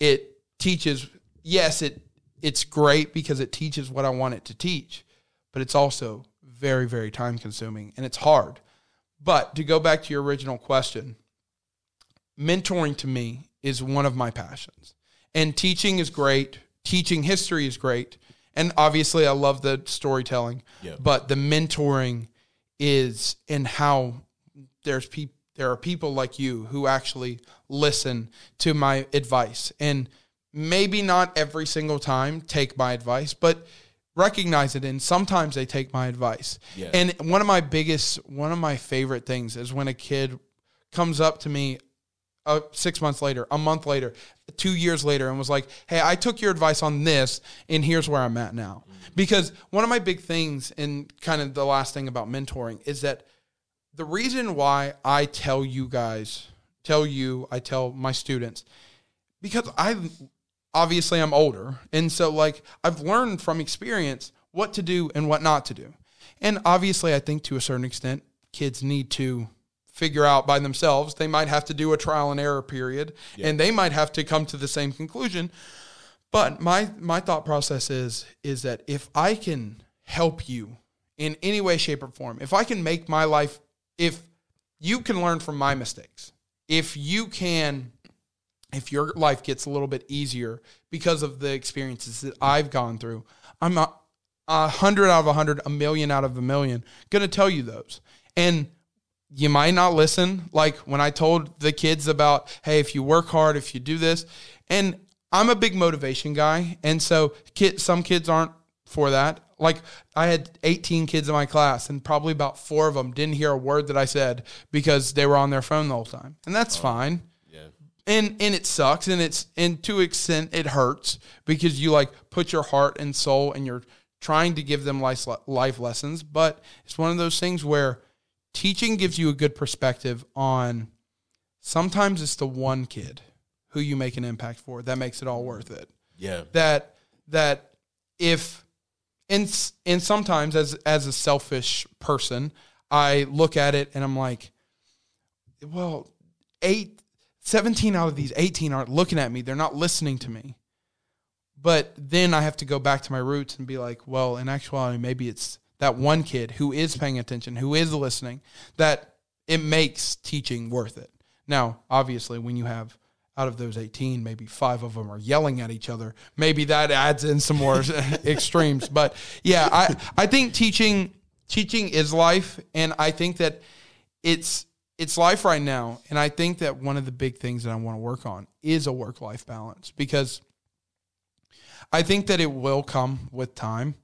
it teaches, yes, it it's great because it teaches what I want it to teach, but it's also very, very time consuming and it's hard. But to go back to your original question, mentoring to me is one of my passions. And teaching is great. Teaching history is great. And obviously I love the storytelling. Yep. But the mentoring is in how there's people there are people like you who actually listen to my advice and maybe not every single time take my advice, but recognize it and sometimes they take my advice. Yeah. And one of my biggest one of my favorite things is when a kid comes up to me uh, 6 months later, a month later, 2 years later and was like, "Hey, I took your advice on this and here's where I'm at now." Mm-hmm. Because one of my big things and kind of the last thing about mentoring is that the reason why I tell you guys, tell you, I tell my students, because I obviously I'm older. And so like I've learned from experience what to do and what not to do. And obviously I think to a certain extent kids need to figure out by themselves. They might have to do a trial and error period yeah. and they might have to come to the same conclusion. But my my thought process is is that if I can help you in any way shape or form, if I can make my life if you can learn from my mistakes, if you can, if your life gets a little bit easier because of the experiences that I've gone through, I'm a, a hundred out of a hundred, a million out of a million, to tell you those. And you might not listen. Like when I told the kids about, hey, if you work hard, if you do this, and I'm a big motivation guy, and so kid, some kids aren't for that. Like I had 18 kids in my class, and probably about four of them didn't hear a word that I said because they were on their phone the whole time, and that's oh, fine. Yeah. And and it sucks, and it's and to extent it hurts because you like put your heart and soul, and you're trying to give them life life lessons. But it's one of those things where teaching gives you a good perspective on. Sometimes it's the one kid who you make an impact for that makes it all worth it. Yeah. That that if and and sometimes as as a selfish person, I look at it and I'm like, well, eight, 17 out of these 18 aren't looking at me. They're not listening to me. But then I have to go back to my roots and be like, well, in actuality, maybe it's that one kid who is paying attention, who is listening, that it makes teaching worth it. Now, obviously, when you have out of those 18, maybe five of them are yelling at each other. Maybe that adds in some more [LAUGHS] extremes. But yeah, I, I think teaching teaching is life, and I think that it's it's life right now. And I think that one of the big things that I want to work on is a work life balance because I think that it will come with time.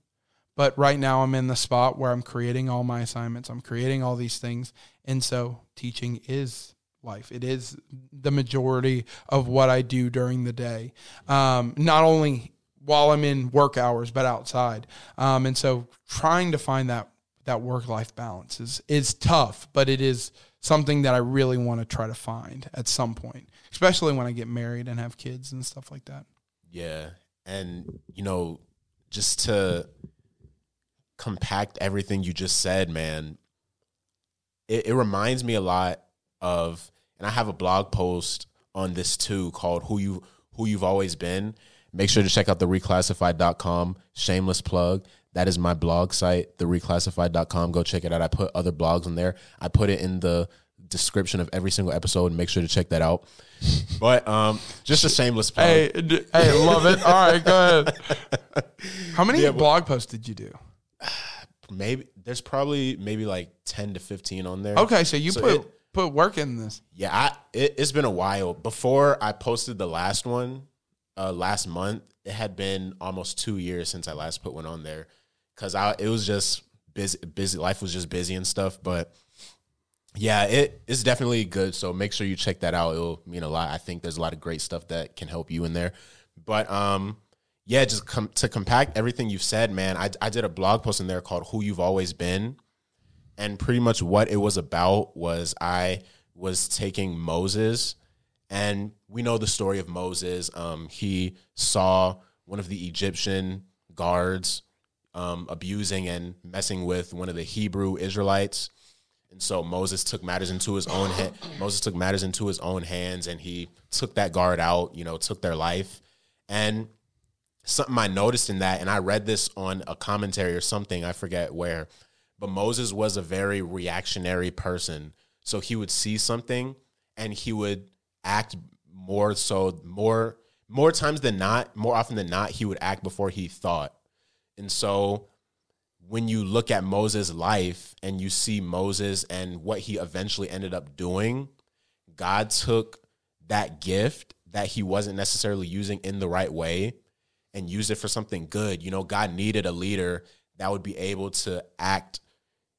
But right now, I'm in the spot where I'm creating all my assignments, I'm creating all these things. And so teaching is life. It is the majority of what I do during the day, um, not only while I'm in work hours, but outside. Um, and so trying to find that that work life balance is is tough, but it is something that I really want to try to find at some point, especially when I get married and have kids and stuff like that. Yeah. And, you know, just to compact everything you just said, man, it, it reminds me a lot of, and I have a blog post on this too called Who You Who You've Always Been. Make sure to check out the reclassified.com. Shameless plug. That is my blog site, the thereclassified.com. Go check it out. I put other blogs on there. I put it in the description of every single episode. Make sure to check that out. [LAUGHS] But um, just a shameless plug. Hey, d- hey, love it. All right, go ahead. [LAUGHS] How many blog posts did you do? [SIGHS] Maybe there's probably maybe like ten to fifteen on there. Okay, so you So put it- put work in this. Yeah, I, it, it's been a while. Before I posted the last one, uh, last month, it had been almost two years since I last put one on there, because I it was just busy. Busy life was just busy and stuff. But yeah, it it's definitely good. So make sure you check that out. It'll mean a lot. I think there's a lot of great stuff that can help you in there. But um, yeah, just com- to compact everything you've said, man. I I did a blog post in there called "Who You've Always Been." And pretty much what it was about was I was taking Moses, and we know the story of Moses. Um, he saw one of the Egyptian guards um, abusing and messing with one of the Hebrew Israelites, and so Moses took matters into his own hand. Moses took matters into his own hands, and he took that guard out. You know, took their life, and something I noticed in that, and I read this on a commentary or something, I forget where, but Moses was a very reactionary person. So he would see something and he would act more so more more times than not, more often than not, he would act before he thought. And so when you look at Moses' life and you see Moses and what he eventually ended up doing, God took that gift that he wasn't necessarily using in the right way and used it for something good. You know, God needed a leader that would be able to act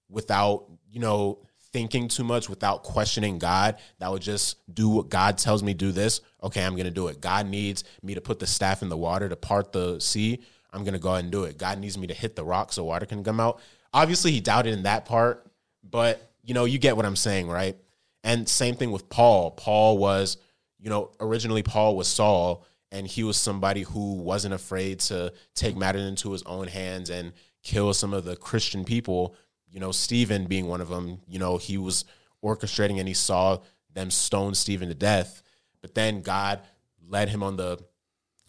without, you know, thinking too much, without questioning God, that would just do what God tells me do this. Okay, I'm going to do it. God needs me to put the staff in the water to part the sea. I'm going to go ahead and do it. God needs me to hit the rock so water can come out. Obviously, he doubted in that part, but you know, you get what I'm saying, right? And same thing with Paul. Paul was, you know, originally Paul was Saul, and he was somebody who wasn't afraid to take matters into his own hands and kill some of the Christian people. You know, Stephen being one of them. You know, he was orchestrating and he saw them stone Stephen to death. But then God led him on the,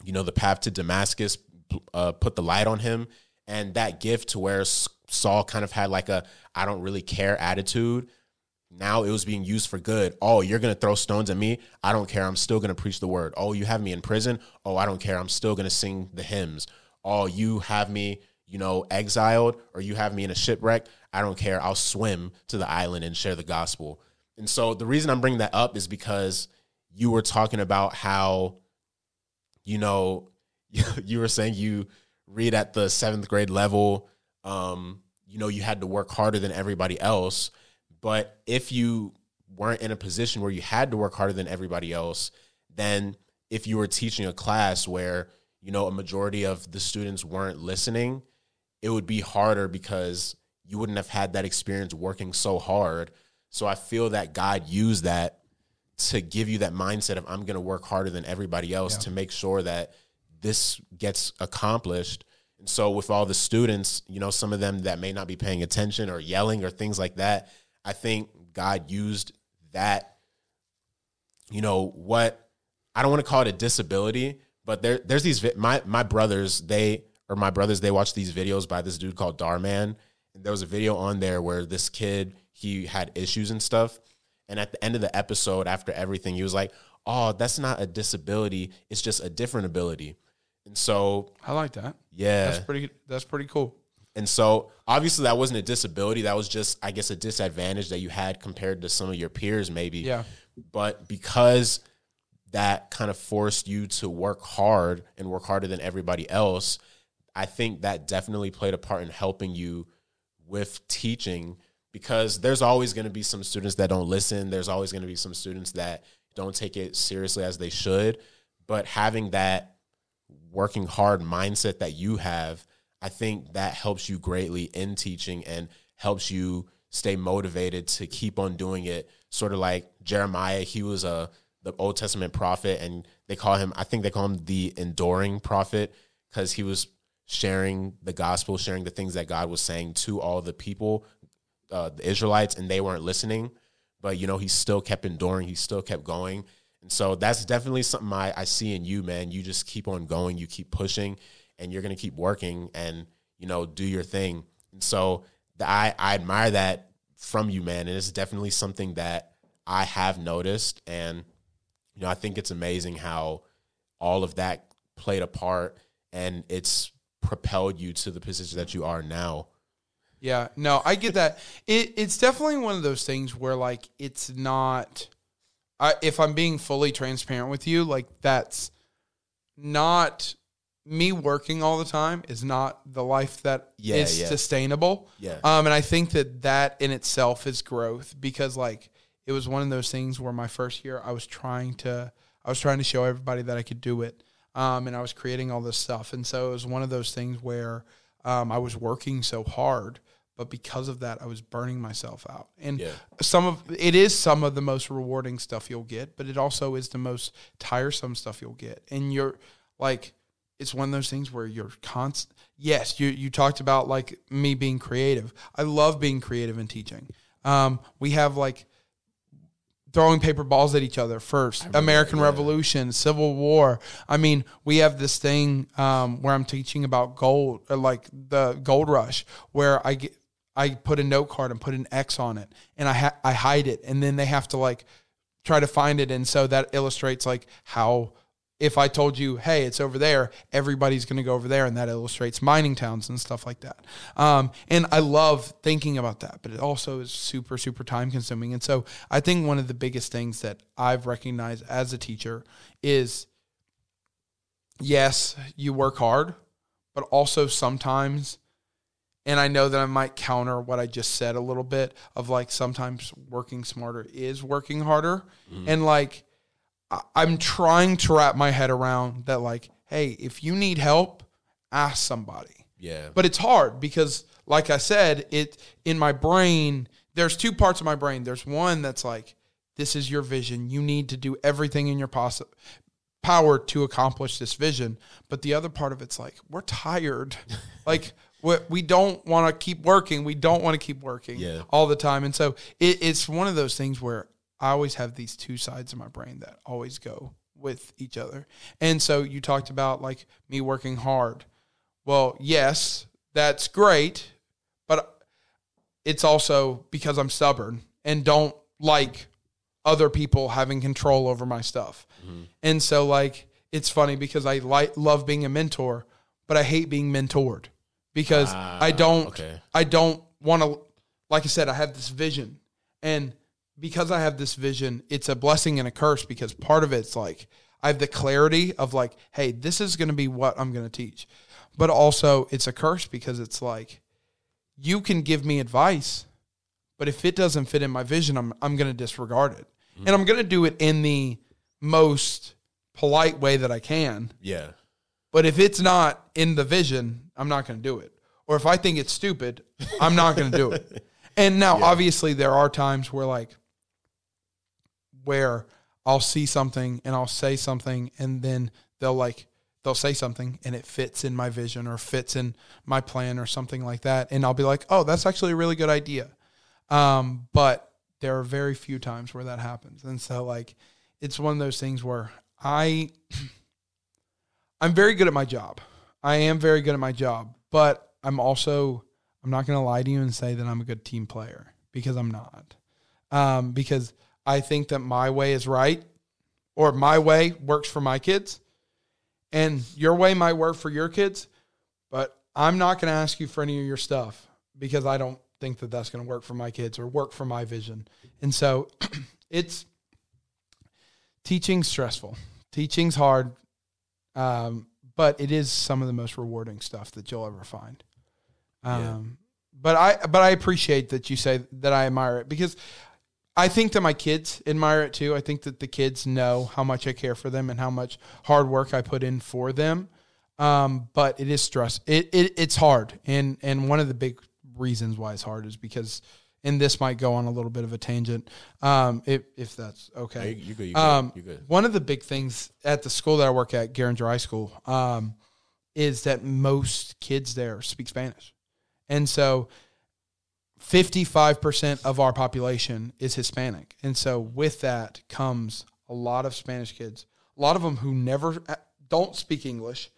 you know, the path to Damascus, uh, put the light on him, and that gift to where Saul kind of had like a I don't really care attitude. Now it was being used for good. Oh, you're going to throw stones at me? I don't care. I'm still going to preach the word. Oh, you have me in prison? Oh, I don't care. I'm still going to sing the hymns. Oh, you have me, you know, exiled or you have me in a shipwreck? I don't care. I'll swim to the island and share the gospel. And so the reason I'm bringing that up is because you were talking about how, you know, [LAUGHS] you were saying you read at the seventh grade level. Um, you know, you had to work harder than everybody else. But if you weren't in a position where you had to work harder than everybody else, then if you were teaching a class where, you know, a majority of the students weren't listening, it would be harder because you wouldn't have had that experience working so hard. So I feel that God used that to give you that mindset of I'm going to work harder than everybody else yeah. to make sure that this gets accomplished. And so with all the students, you know, some of them that may not be paying attention or yelling or things like that, I think God used that, you know, what I don't want to call it a disability, but there there's these my my brothers, they or my brothers, they watch these videos by this dude called Dhar Mann. There was a video on there where this kid, he had issues and stuff. And at the end of the episode, after everything, he was like, "Oh, that's not a disability; it's just a different ability." And so, I like that. yeah, That's pretty. That's pretty cool. and so obviously that wasn't a disability; that was just, I guess, a disadvantage that you had compared to some of your peers, maybe. Yeah. But because that kind of forced you to work hard and work harder than everybody else, I think that definitely played a part in helping you with teaching because there's always going to be some students that don't listen. There's always going to be some students that don't take it seriously as they should. But having that working hard mindset that you have, I think that helps you greatly in teaching and helps you stay motivated to keep on doing it. Sort of like Jeremiah, he was a the Old Testament prophet, and they call him, I think they call him the enduring prophet because he was sharing the gospel, sharing the things that God was saying to all the people, uh, the Israelites, and they weren't listening. But you know, he still kept enduring. He still kept going. And so that's definitely something I, I see in you, man. You just keep on going, you keep pushing, and you're gonna keep working and you know do your thing. And so the, I I admire that from you, man. And it's definitely something that I have noticed, and you know I think it's amazing how all of that played a part, and it's propelled you to the position that you are now. Yeah, no, I get that. It, it's definitely one of those things where like it's not. I, if I'm being fully transparent with you, like that's not me working all the time is not the life that is Yeah, yeah. sustainable. Yeah. Um, and I think that that in itself is growth because like it was one of those things where my first year I was trying to I was trying to show everybody that I could do it. Um, and I was creating all this stuff. And so it was one of those things where um, I was working so hard, but because of that, I was burning myself out. And Yeah. some of it is some of the most rewarding stuff you'll get, but it also is the most tiresome stuff you'll get. And you're like, it's one of those things where you're constant. Yes, you you talked about like me being creative. I love being creative in teaching. Um, we have like throwing paper balls at each other first. American revolution civil war. I mean we have this thing um, where i'm teaching about gold uh, like the gold rush where i get i put a note card and put an x on it and i ha- i hide it and then they have to like try to find it and so that illustrates like how if I told you, hey, it's over there, everybody's going to go over there, and that illustrates mining towns and stuff like that. Um, and I love thinking about that, but it also is super, super time consuming. And so I think one of the biggest things that I've recognized as a teacher is yes, you work hard, but also sometimes, and I know that I might counter what I just said a little bit of like sometimes working smarter is working harder. And like, I'm trying to wrap my head around that, like, hey, if you need help, ask somebody. Yeah. But it's hard because, like I said, it in my brain, there's two parts of my brain. There's one that's like, this is your vision. You need to do everything in your poss- power to accomplish this vision. But the other part of it's like, we're tired. [LAUGHS] like, we, we don't want to keep working. We don't want to keep working Yeah. all the time. And so it, it's one of those things where I always have these two sides of my brain that always go with each other. And so you talked about like me working hard. Well, yes, that's great, but it's also because I'm stubborn and don't like other people having control over my stuff. Mm-hmm. And so like it's funny because I like love being a mentor, but I hate being mentored because I ah, don't okay. I don't want to like I said I have this vision and because I have this vision, it's a blessing and a curse because part of it's like I have the clarity of like, hey, this is going to be what I'm going to teach. But also it's a curse because it's like you can give me advice, but if it doesn't fit in my vision, I'm I'm going to disregard it. And I'm going to do it in the most polite way that I can. Yeah. But if it's not in the vision, I'm not going to do it. Or if I think it's stupid, I'm not going to do it. [LAUGHS] And now, obviously, there are times where, like, where I'll see something and I'll say something, and then they'll like they'll say something and it fits in my vision or fits in my plan or something like that, and I'll be like, oh, that's actually a really good idea. Um, but there are very few times where that happens, and so like it's one of those things where I [CLEARS THROAT] I'm very good at my job. I am very good at my job, but I'm also I'm not going to lie to you and say that I'm a good team player because I'm not. Um, because I think that my way is right or my way works for my kids and your way might work for your kids, but I'm not going to ask you for any of your stuff because I don't think that that's going to work for my kids or work for my vision. And so [CLEARS THROAT] it's teaching's stressful. Teaching's hard. Um, but it is some of the most rewarding stuff that you'll ever find. Um, yeah. but I but I appreciate that you say that I admire it because I think that my kids admire it too. I think that the kids know how much I care for them and how much hard work I put in for them. Um, but it is stress. It, it it's hard, and and one of the big reasons why it's hard is because, and this might go on a little bit of a tangent, um, if if that's okay. you, you good, you um, you good. One of the big things at the school that I work at, Garinger High School, um, is that most kids there speak Spanish, and so 55% of our population is Hispanic. And so with that comes a lot of Spanish kids, a lot of them who never uh, don't speak English.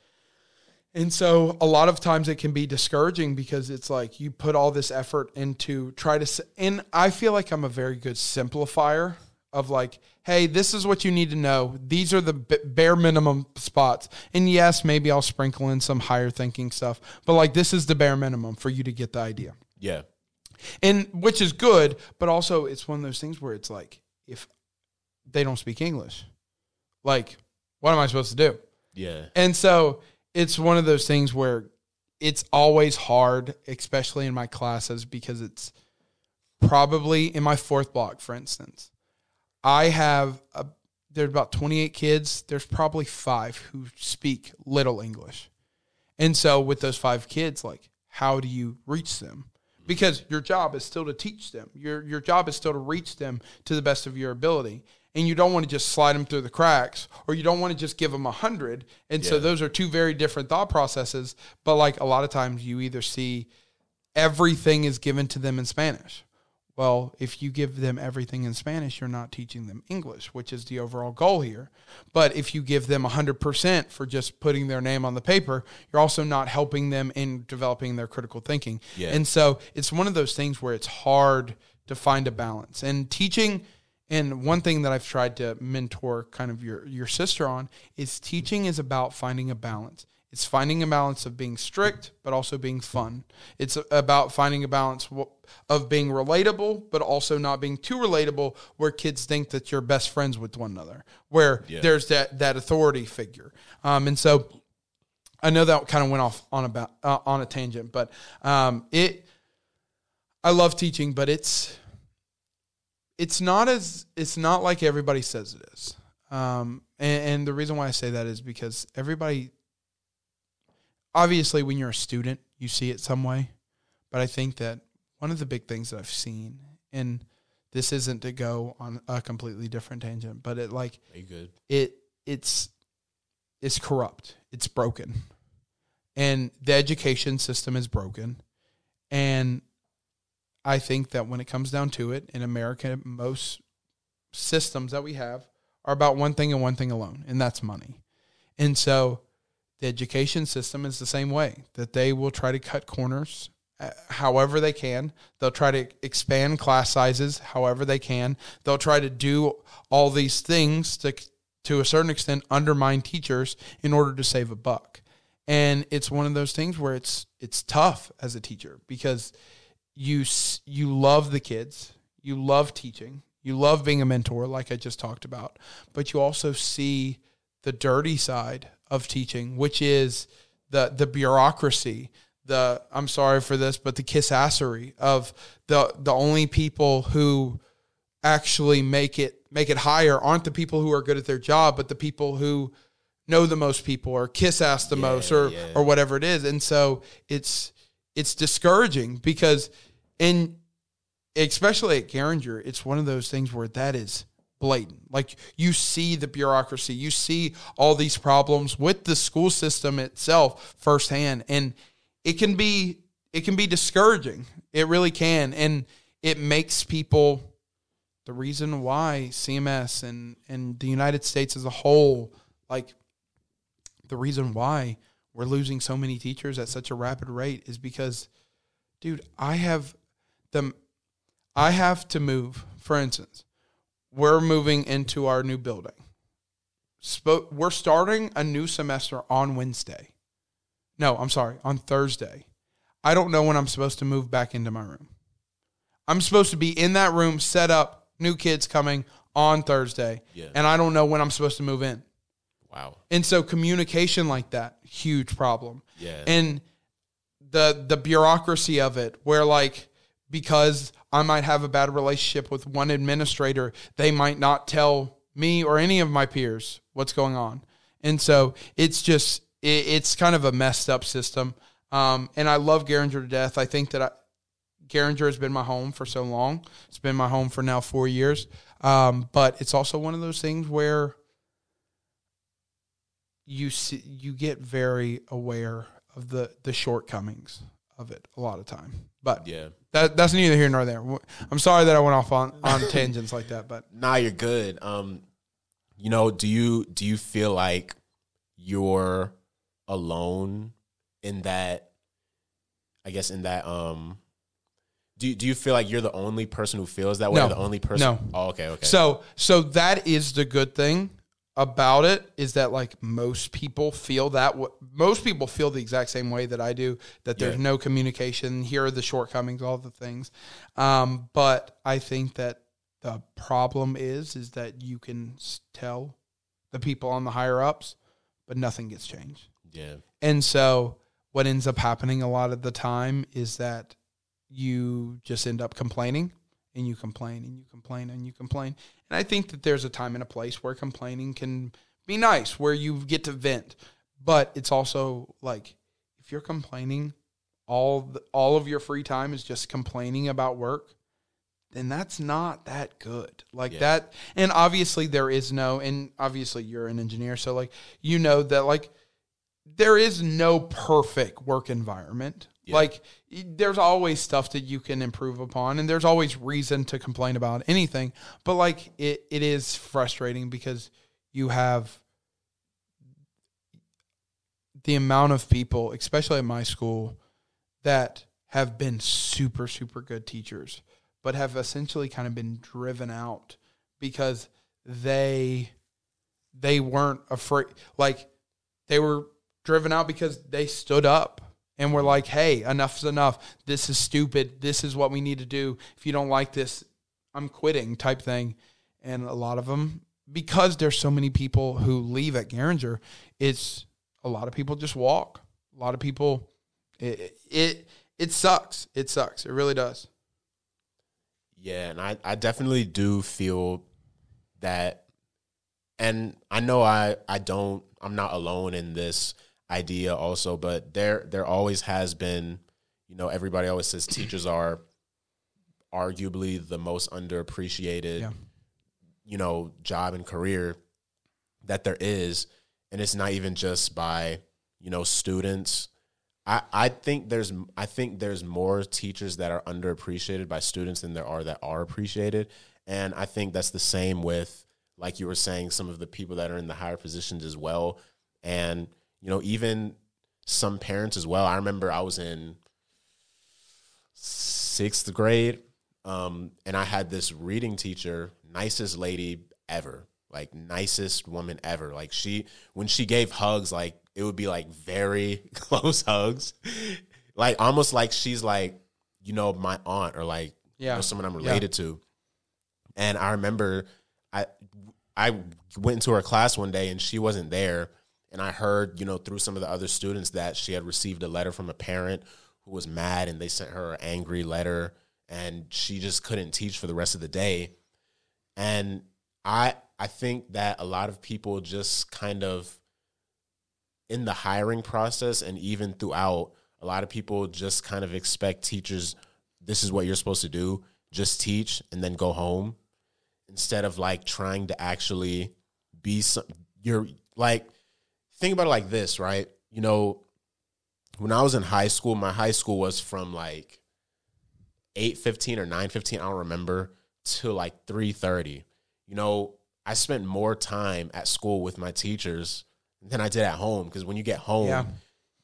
And so a lot of times it can be discouraging because it's like you put all this effort into try to and I feel like I'm a very good simplifier of like hey this is what you need to know these are the bare minimum spots and yes maybe I'll sprinkle in some higher thinking stuff but like this is the bare minimum for you to get the idea. Yeah and which is good, but also it's one of those things where it's like if they don't speak English, like what am I supposed to do? Yeah. And so it's one of those things where it's always hard, especially in my classes, because it's probably in my fourth block, for instance. I have a, there's about 28 kids. There's probably five who speak little English. And so with those five kids, like, how do you reach them? Because your job is still to teach them. Your your job is still to reach them to the best of your ability. And you don't want to just slide them through the cracks, or you don't want to just give them a hundred. And yeah. so those are two very different thought processes. But like a lot of times, you either see everything is given to them in Spanish, well, if you give them everything in Spanish, you're not teaching them English, which is the overall goal here. But if you give them 100% for just putting their name on the paper, you're also not helping them in developing their critical thinking. Yeah. And so it's one of those things where it's hard to find a balance. And teaching and one thing that I've tried to mentor kind of your your sister on is teaching is about finding a balance. It's finding a balance of being strict, but also being fun. It's about finding a balance of being relatable, but also not being too relatable, where kids think that you're best friends with one another, where yeah. there's that that authority figure. Um, and so, I know that kind of went off on about uh, on a tangent, but um, it. I love teaching, but it's it's not as it's not like everybody says it is. Um, and, and the reason why I say that is because everybody obviously when you're a student, you see it some way. But I think that one of the big things that I've seen, and this isn't to go on a completely different tangent, but it like it it's it's corrupt. It's broken. And the education system is broken. And I think that when it comes down to it, in America, most systems that we have are about one thing and one thing alone, and that's money. And so the education system is the same way that they will try to cut corners uh, however they can. They'll try to expand class sizes however they can. They'll try to do all these things to to a certain extent undermine teachers in order to save a buck. And it's one of those things where it's it's tough as a teacher because you you love the kids, you love teaching, you love being a mentor like I just talked about, but you also see the dirty side of teaching, which is the the bureaucracy, the I'm sorry for this, but the kissassery of the the only people who actually make it make it higher aren't the people who are good at their job, but the people who know the most people or kiss ass the yeah, most or yeah. or whatever it is. And so it's it's discouraging because in especially at Garinger, it's one of those things where that is blatant. Like you see the bureaucracy, you see all these problems with the school system itself firsthand, and it can be it can be discouraging. It really can, and it makes people. The reason why CMS and and the United States as a whole, like the reason why we're losing so many teachers at such a rapid rate is because, dude, I have the I have to move. For instance, we're moving into our new building. Spo- we're starting a new semester on Wednesday. No, I'm sorry, on Thursday. I don't know when I'm supposed to move back into my room. I'm supposed to be in that room, set up, new kids coming on Thursday, Yeah. and I don't know when I'm supposed to move in. Wow. And so communication like that, huge problem. Yeah. And the the bureaucracy of it where like because I might have a bad relationship with one administrator, they might not tell me or any of my peers what's going on. And so it's just it, it's kind of a messed up system. Um, and I love Garinger to death. I think that I, Garinger has been my home for so long. It's been my home for now four years. Um, but it's also one of those things where you see, you get very aware of the the shortcomings of it a lot of time. But yeah. That that's neither here nor there. I'm sorry that I went off on, on [LAUGHS] tangents like that, but Nah, you're good. Um, you know, do you do you feel like you're alone in that? I guess in that. Um, do you, do you feel like you're the only person who feels that way? No. The only person. No. Oh, okay. Okay. So so that is the good thing about it is that like most people feel that w- most people feel the exact same way that I do that there's Yeah. no communication here are the shortcomings all the things um, but I think that the problem is is that you can tell the people on the higher ups but nothing gets changed yeah. and so what ends up happening a lot of the time is that you just end up complaining and you complain and you complain and you complain. And I think that there's a time and a place where complaining can be nice, where you get to vent. But it's also like if you're complaining all the, all of your free time is just complaining about work, then that's not that good. Like Yeah. that and obviously there is no and obviously you're an engineer so like you know that like there is no perfect work environment. Yeah. Like there's always stuff that you can improve upon and there's always reason to complain about anything. But like it, it is frustrating because you have the amount of people, especially at my school, that have been super, super good teachers, but have essentially kind of been driven out because they they weren't afraid like they were driven out because they stood up and we're like, "Hey, enough's enough. This is stupid. This is what we need to do. If you don't like this, I'm quitting." type thing. And a lot of them because there's so many people who leave at Garinger, it's a lot of people just walk. A lot of people it it it sucks. It sucks. It really does. Yeah, and I, I definitely do feel that and I know I, I don't I'm not alone in this idea also, but there there always has been, you know, everybody always says teachers are arguably the most underappreciated Yeah. you know, job and career that there is. And it's not even just by, you know, students. I, I think there's I think there's more teachers that are underappreciated by students than there are that are appreciated. And I think that's the same with like you were saying, some of the people that are in the higher positions as well. And, you know, even some parents as well. I remember I was in sixth grade, um, and I had this reading teacher, nicest lady ever, like nicest woman ever. Like she, when she gave hugs, like it would be like very [LAUGHS] close hugs, like almost like she's like, you know, my aunt or like, you Yeah. know, someone I'm Yeah. related to. And I remember I I went into her class one day and she wasn't there. And I heard, you know, through some of the other students that she had received a letter from a parent who was mad and they sent her an angry letter and she just couldn't teach for the rest of the day. And I I think that a lot of people just kind of in the hiring process and even throughout, a lot of people just kind of expect teachers this is what you're supposed to do, just teach and then go home instead of like trying to actually be some you're like think about it like this, right? You know, when I was in high school, my high school was from like 8:15 or 9:15, I don't remember, to like 3:30. You know, I spent more time at school with my teachers than I did at home because when you get home, Yeah.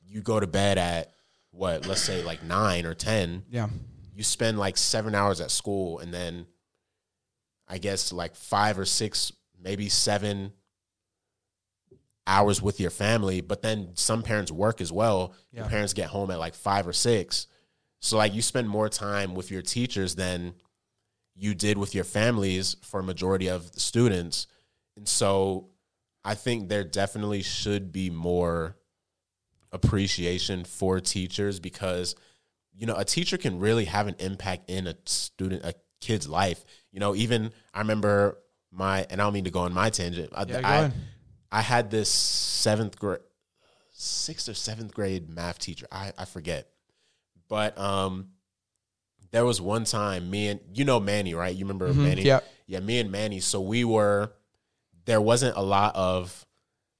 you go to bed at what, let's say like 9 or 10 Yeah. you spend like seven hours at school and then I guess like five or six, maybe seven hours with your family, but then some parents work as well. Yeah. Your parents get home at like five or six. So like you spend more time with your teachers than you did with your families for a majority of the students. And so I think there definitely should be more appreciation for teachers because you know a teacher can really have an impact in a student a kid's life. You know, even I remember my and I don't mean to go on my tangent. I- Yeah, I. I had this seventh grade, sixth or seventh grade math teacher. I, I forget, but um, there was one time me and you know Manny, right? You remember Manny? yeah. yeah. Me and Manny. So we were. There wasn't a lot of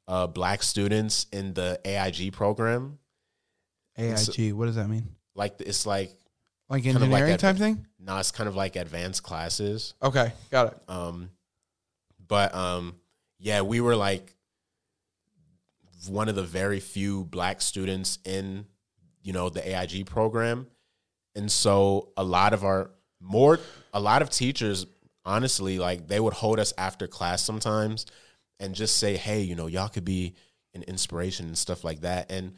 uh, black students in the AIG program. AIG. What does that mean? Like it's like Like of like engineering that- type thing? no, it's kind of like advanced classes. Okay, got it. Um, but um, yeah, we were like one of the very few black students in you know the AIG program, and so a lot of our more a lot of teachers honestly like they would hold us after class sometimes and just say, hey, you know, y'all could be an inspiration and stuff like that. And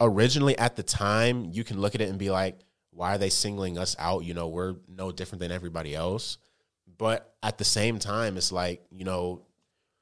originally at the time, you can look at it and be like, why are they singling us out? You know, we're no different than everybody else. But at the same time, it's like, you know,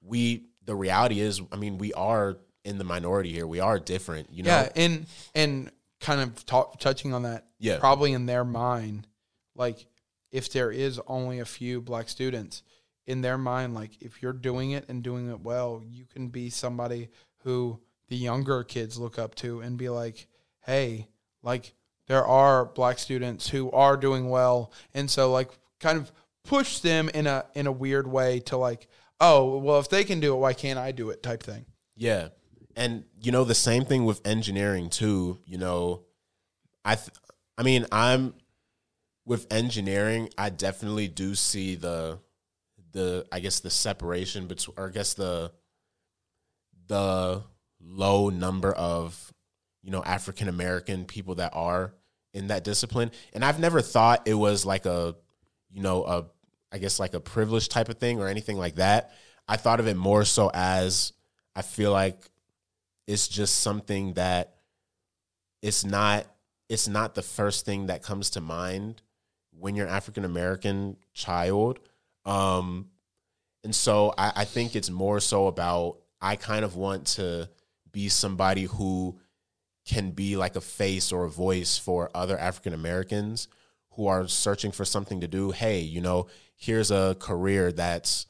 we, the reality is, I mean, we are in the minority here. We are different, you know? Yeah, and and kind of talk, touching on that. Yeah. Probably in their mind, like if there is only a few black students, in their mind, like if you're doing it and doing it well, you can be somebody who the younger kids look up to and be like, hey, like there are black students who are doing well, and so like kind of push them in a in a weird way to like, oh, well, if they can do it, why can't I do it? Type thing. Yeah. And you know the same thing with engineering too, you know, I th- I mean, I'm with engineering, I definitely do see the the I guess the separation between or I guess the the low number of you know African American people that are in that discipline. And I've never thought it was like a you know a I guess like a privilege type of thing or anything like that. I thought of it more so as I feel like it's just something that it's not it's not the first thing that comes to mind when you're African American child. Um and so I, I think it's more so about I kind of want to be somebody who can be like a face or a voice for other African Americans who are searching for something to do. Hey, you know, here's a career that's,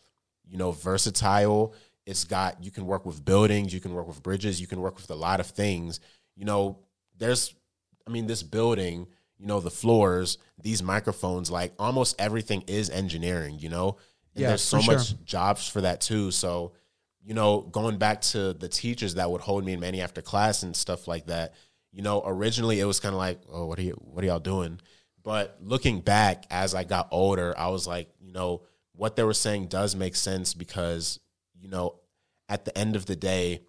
you know, versatile. It's got, you can work with buildings, you can work with bridges, you can work with a lot of things. You know, there's, I mean, this building, you know, the floors, these microphones, like almost everything is engineering, you know? And Yeah, there's so for sure. much jobs for that too. So, you know, going back to the teachers that would hold me in Manny after class and stuff like that, you know, originally it was kind of like, oh, what are you, what are y'all doing? But looking back as I got older, I was like, you know, what they were saying does make sense because, you know, at the end of the day,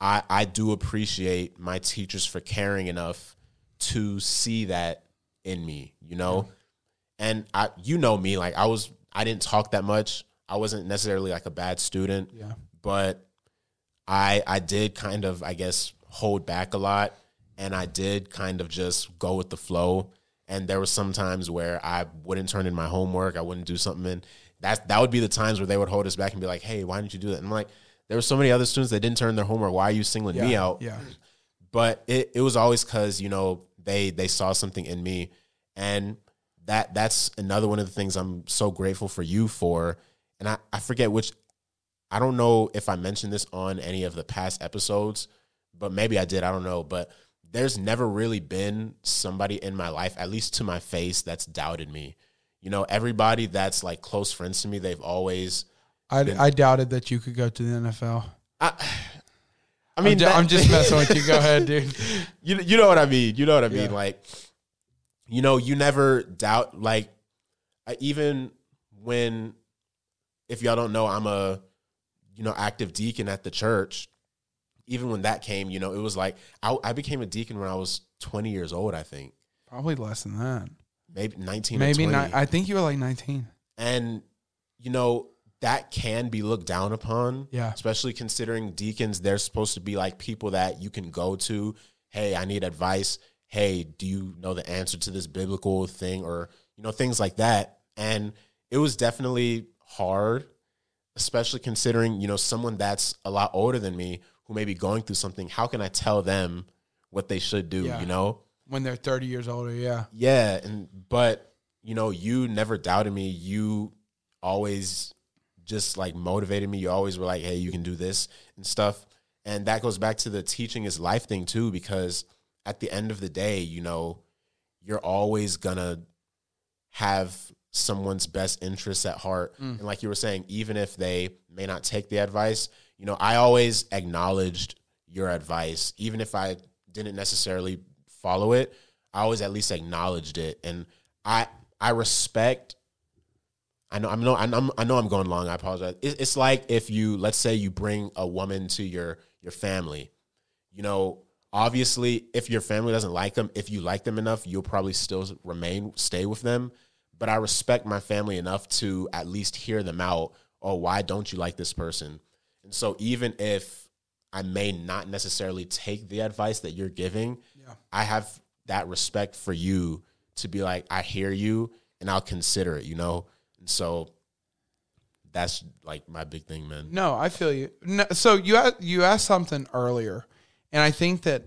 I I do appreciate my teachers for caring enough to see that in me, you know? And I you know me, like I was I didn't talk that much. I wasn't necessarily like a bad student, Yeah. but I I did kind of I guess hold back a lot and I did kind of just go with the flow. And there were some times where I wouldn't turn in my homework, I wouldn't do something and that that would be the times where they would hold us back and be like, "Hey, why didn't you do that?" And I'm like, there were so many other students that didn't turn their homework. Why are you singling me out? Yeah. but it, it was always because you know they they saw something in me and that that's another one of the things i'm so grateful for you for and i, I forget which i don't know if i mentioned this on any of the past episodes but maybe i did i don't know but there's never really been somebody in my life at least to my face that's doubted me you know everybody that's like close friends to me they've always I, I doubted that you could go to the NFL. i, I mean mean, that- I'm just messing with you. Go ahead, [LAUGHS] dude. you you know what I mean. You know what I mean. Yeah. Like, you know, you never doubt. Like, I, even when, if y'all don't know, I'm a, you know, active deacon at the church. Even when that came, you know, it was like I, I became a deacon when I was 20 years old. I think. Probably less than that. Maybe 19 Maybe or 20. not. I think you were like 19. and you know that can be looked down upon Yeah. especially considering deacons they're supposed to be like people that you can go to hey i need advice hey do you know the answer to this biblical thing or you know things like that and it was definitely hard especially considering you know someone that's a lot older than me who may be going through something how can i tell them what they should do Yeah. you know When they're 30 years older, yeah. yeah, and but you know, you never doubted me. You always just like motivated me. You always were like, "Hey, you can do this" and stuff. And that goes back to the teaching is life thing too because at the end of the day, you know, you're always going to have someone's best interests at heart. Mm. And like you were saying, even if they may not take the advice, you know, I always acknowledged your advice even if I didn't necessarily follow it. I always at least acknowledged it, and I I respect. I know I'm no I know, I know I'm going long. I apologize. It, it's like if you let's say you bring a woman to your your family, you know, obviously if your family doesn't like them, if you like them enough, you'll probably still remain stay with them. But I respect my family enough to at least hear them out. Oh, why don't you like this person? And so even if I may not necessarily take the advice that you're giving, Yeah. I have that respect for you to be like, I hear you and I'll consider it, you know? And so that's like my big thing, man. No, I feel you. No, so you you asked something earlier, and I think that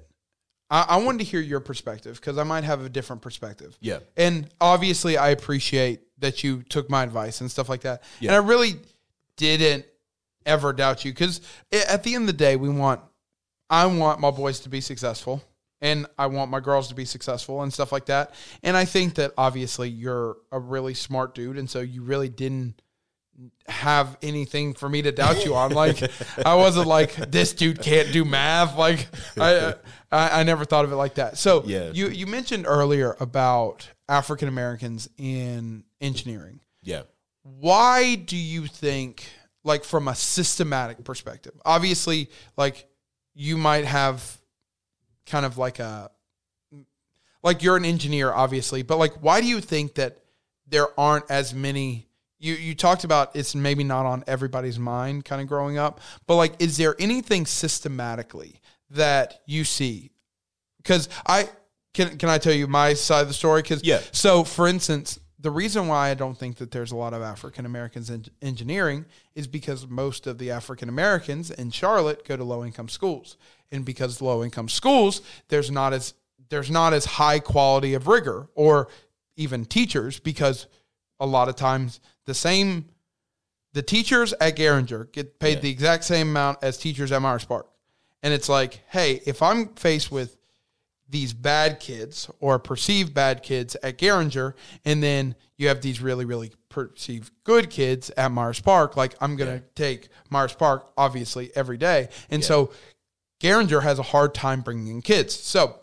I, I wanted to hear your perspective because I might have a different perspective. Yeah. And obviously, I appreciate that you took my advice and stuff like that. Yeah. And I really didn't ever doubt you because at the end of the day, we want, I want my boys to be successful and I want my girls to be successful and stuff like that. And I think that obviously you're a really smart dude. And so you really didn't have anything for me to doubt you on. Like I wasn't like this dude can't do math. Like I, I I never thought of it like that. So Yeah. you you mentioned earlier about African Americans in engineering. Yeah. Why do you think like from a systematic perspective? Obviously, like you might have kind of like a like you're an engineer obviously, but like why do you think that there aren't as many you you talked about it's maybe not on everybody's mind kind of growing up, but like is there anything systematically that you see? Cuz I can can I tell you my side of the story cuz Yeah. so for instance, the reason why I don't think that there's a lot of African Americans in engineering is because most of the African Americans in Charlotte go to low income schools. And because low income schools, there's not as there's not as high quality of rigor or even teachers because a lot of times the same the teachers at Garinger get paid Yeah. the exact same amount as teachers at Myers Park. And it's like, hey, if I'm faced with these bad kids or perceived bad kids at Garinger, and then you have these really, really perceived good kids at Myers Park, like I'm going to Yeah. take Myers Park obviously every day. And so Garinger has a hard time bringing in kids. So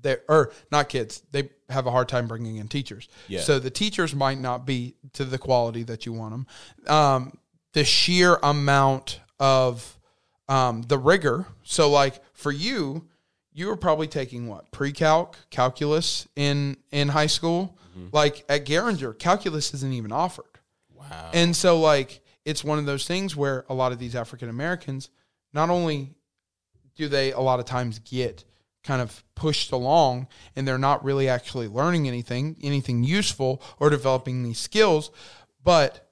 they or not kids, they have a hard time bringing in teachers. Yeah. So the teachers might not be to the quality that you want them. Um, the sheer amount of um, the rigor. So like for you, you were probably taking what pre-calc, calculus in in high school. Mm-hmm. Like at Garinger, calculus isn't even offered. Wow. And so like it's one of those things where a lot of these African Americans not only do they a lot of times get kind of pushed along and they're not really actually learning anything, anything useful or developing these skills, but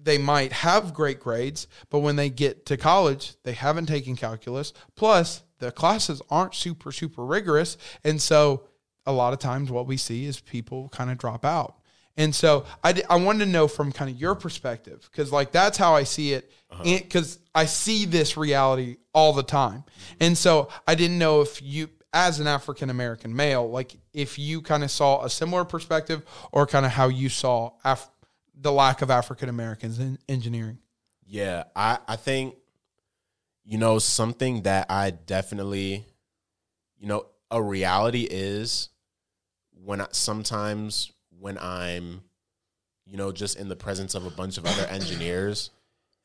they might have great grades, but when they get to college, they haven't taken calculus. Plus, the classes aren't super, super rigorous. And so, a lot of times, what we see is people kind of drop out. And so, I, I wanted to know from kind of your perspective, because like that's how I see it, uh-huh. because I see this reality all the time. And so, I didn't know if you, as an African American male, like if you kind of saw a similar perspective or kind of how you saw Af- the lack of African Americans in engineering. Yeah, I I think you know something that I definitely you know a reality is when I, sometimes when I'm you know just in the presence of a bunch of other engineers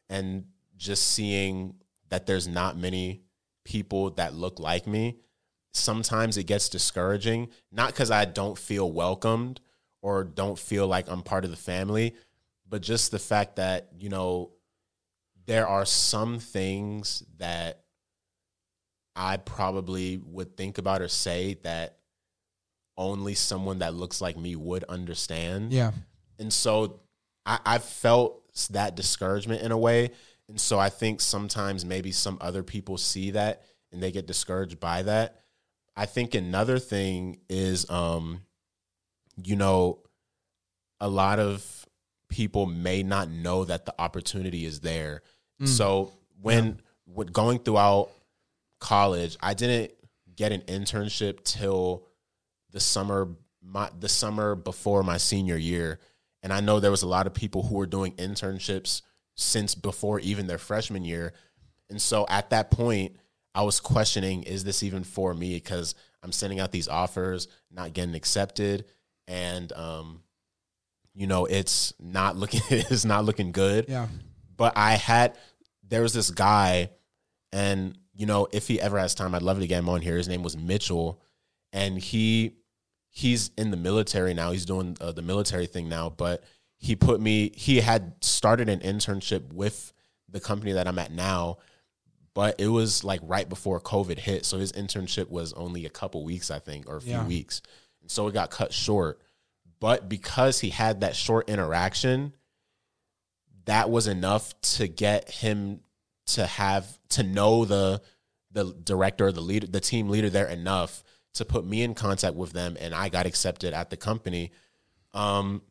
and just seeing that there's not many people that look like me sometimes it gets discouraging. Not cuz I don't feel welcomed or don't feel like I'm part of the family, but just the fact that, you know, there are some things that I probably would think about or say that only someone that looks like me would understand. Yeah. And so I, I felt that discouragement in a way. And so I think sometimes maybe some other people see that and they get discouraged by that. I think another thing is, um, you know, a lot of people may not know that the opportunity is there. So when with going throughout college, I didn't get an internship till the summer my the summer before my senior year. And I know there was a lot of people who were doing internships since before even their freshman year. And so at that point, I was questioning, is this even for me? Because I'm sending out these offers, not getting accepted, and um, you know, it's not looking [LAUGHS] it's not looking good. Yeah. But I had there was this guy, and you know, if he ever has time, I'd love to get him on here. His name was Mitchell, and he he's in the military now. He's doing uh, the military thing now, but he put me. He had started an internship with the company that I'm at now, but it was like right before COVID hit, so his internship was only a couple weeks, I think, or a few Yeah. weeks, and so it got cut short. But because he had that short interaction, that was enough to get him to have to know the the director, the leader, the team leader there enough to put me in contact with them, and I got accepted at the company. Um,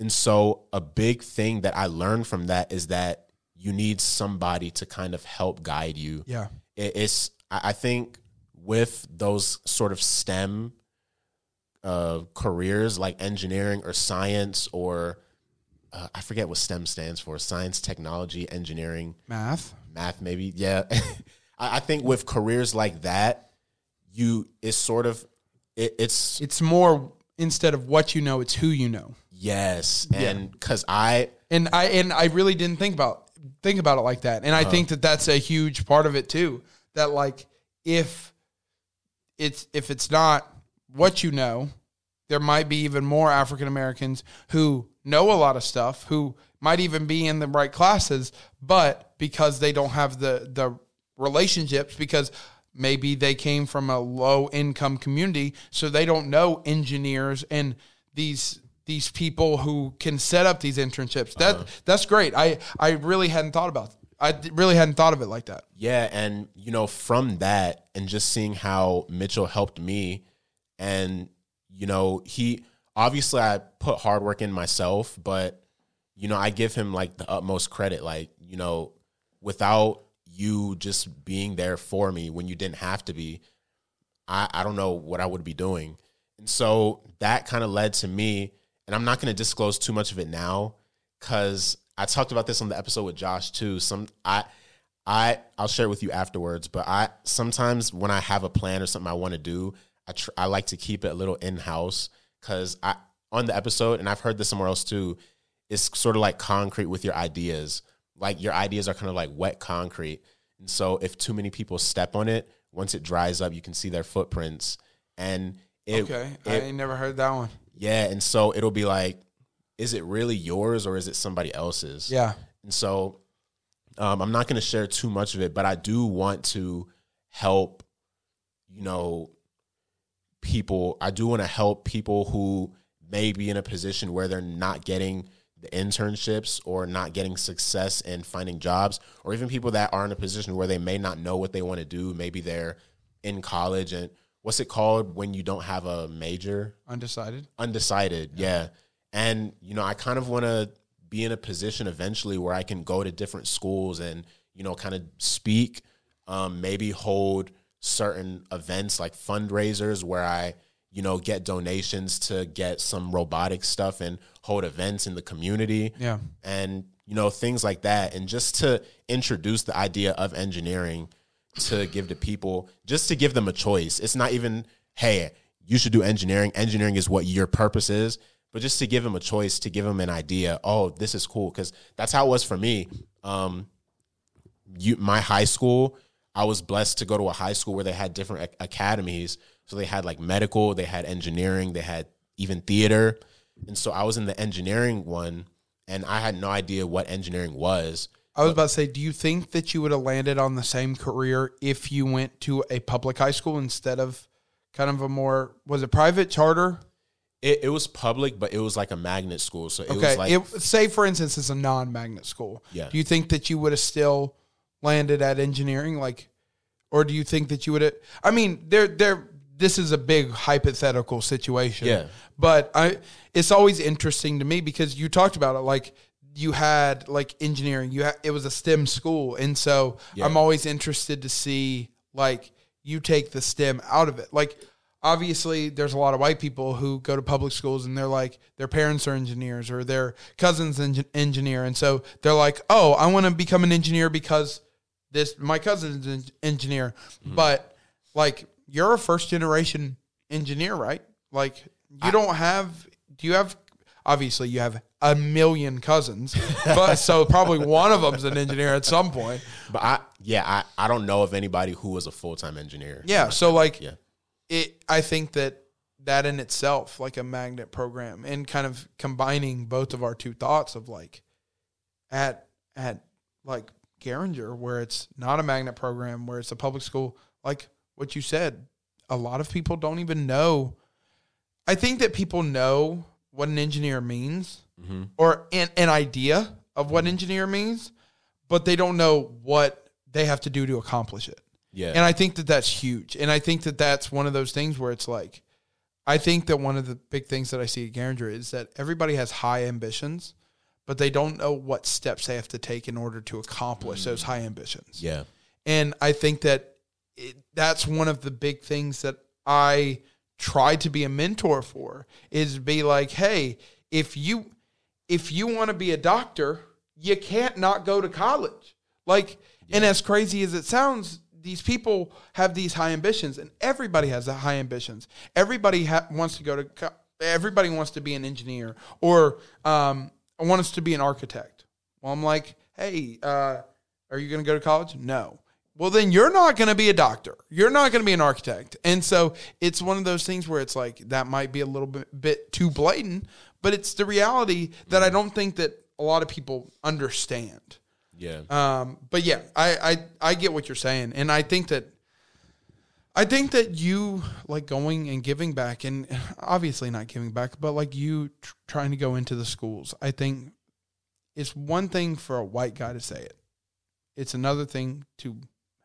and so a big thing that I learned from that is that you need somebody to kind of help guide you. Yeah. It- It's I I think with those sort of STEM uh, careers like engineering or science or uh, I forget what STEM stands for science, technology, engineering, Math. math, maybe. Yeah. [LAUGHS] I, I think with careers like that, you it's sort of it, it's It's more instead of what you know, it's who you know. yes, and because I And I and I really didn't think about think about it like that. And I think that that's a huge part of it too. That like if it's if it's not what you know, there might be even more African Americans who know a lot of stuff, who might even be in the right classes, but because they don't have the the relationships because maybe they came from a low income community so they don't know engineers and these these people who can set up these internships. That uh-huh. that's great. I i really hadn't thought about i really hadn't thought of it like that. Yeah, and you know, from that and just seeing how Mitchell helped me and you know, he obviously I put hard work in myself, but you know, I give him like the utmost credit like, you know, without you just being there for me when you didn't have to be, I I don't know what I would be doing. And so that kind of led to me and I'm not to disclose too much of it now cuz I talked about this on the episode with Josh too. Some I I I'll share it with you afterwards, but I sometimes when I have a plan or something I want to do, I tr- I like to keep it a little in house because I on the episode and I've heard this somewhere else too. It's sort of like concrete with your ideas. Like your ideas are kind of like wet concrete, and so if too many people step on it, once it dries up, you can see their footprints. And it, okay i it- ain't never heard that one yeah, and so it'll be like, is it really yours or is it somebody else's? yeah And so um, I'm not going to share too much of it, but I do want to help, you know, people. I do want to help people who may be in a position where they're not getting the internships or not getting success in finding jobs, or even people that are in a position where they may not know what they want to do. Maybe they're in college and what's it called when you don't have a major? undecided undecided yeah and you know i kind of want to be in a position eventually where i can go to different schools and you know kind of speak um, maybe hold certain events like fundraisers where i you know get donations to get some robotic stuff and hold events in the community. Yeah. And you know things like that. And just to introduce the idea of engineering to give to people just to give them a choice. It's not even hey you should do engineering. Engineering is what your purpose is. But just to give them a choice to give them an idea oh this is cool. Because that's how it was for me. Um you my high school i was blessed to go to a high school where they had different ac- academies so they had like medical they had engineering they had even theater And so I was in the engineering one and I had no idea what engineering was. I was about to say, do you think that you would have landed on the same career if you went to a public high school instead of kind of a more was it private charter? It, it was public, but it was like a magnet school. So it Okay, was like it, say for instance, it's a non-magnet school. Yeah. Do you think that you would have still landed at engineering, like, or do you think that you would? I mean, there, there. This is a big hypothetical situation. Yeah. But I, it's always interesting to me because you talked about it, like you had like engineering. You had, it was a STEM school, and so Yeah. I'm always interested to see like you take the STEM out of it, like obviously there's a lot of white people who go to public schools and they're like their parents are engineers or their cousins engin- engineer and so they're like oh i want to become an engineer because this my cousin's an engineer mm-hmm. but like you're a first generation engineer right like you don't have do you have obviously you have a million cousins but [LAUGHS] so probably one of them's an engineer at some point but I yeah, I, I don't know of anybody who was a full time engineer. yeah so like Yeah. it i think that that in itself like a magnet program and kind of combining both of our two thoughts of like at at like Garinger where it's not a magnet program where it's a public school like what you said a lot of people don't even know i think that people know what an engineer means Mm-hmm. or an, an idea of what engineer means but they don't know what they have to do to accomplish it Yeah. and I think that that's huge. And I think that that's one of those things where it's like, I think that one of the big things that I see at Garinger is that everybody has high ambitions, but they don't know what steps they have to take in order to accomplish those high ambitions. yeah. And I think that it, that's one of the big things that I try to be a mentor for is be like, hey, if you if you want to be a doctor, you can't not go to college. Like, and as crazy as it sounds, these people have these high ambitions, and everybody has high ambitions. Everybody ha- wants to go to. Co- everybody wants to be an engineer or um, wants to be an architect. Well, I'm like, hey, uh, are you going to go to college? No. Well, then you're not going to be a doctor. You're not going to be an architect. And so it's one of those things where it's like that might be a little bit, bit too blatant, but it's the reality that I don't think that a lot of people understand. Yeah. Um, but yeah, I, I I get what you're saying, and I think that I think that you like going and giving back, and obviously not giving back, but like you tr- trying to go into the schools. I think it's one thing for a white guy to say it. It's another thing to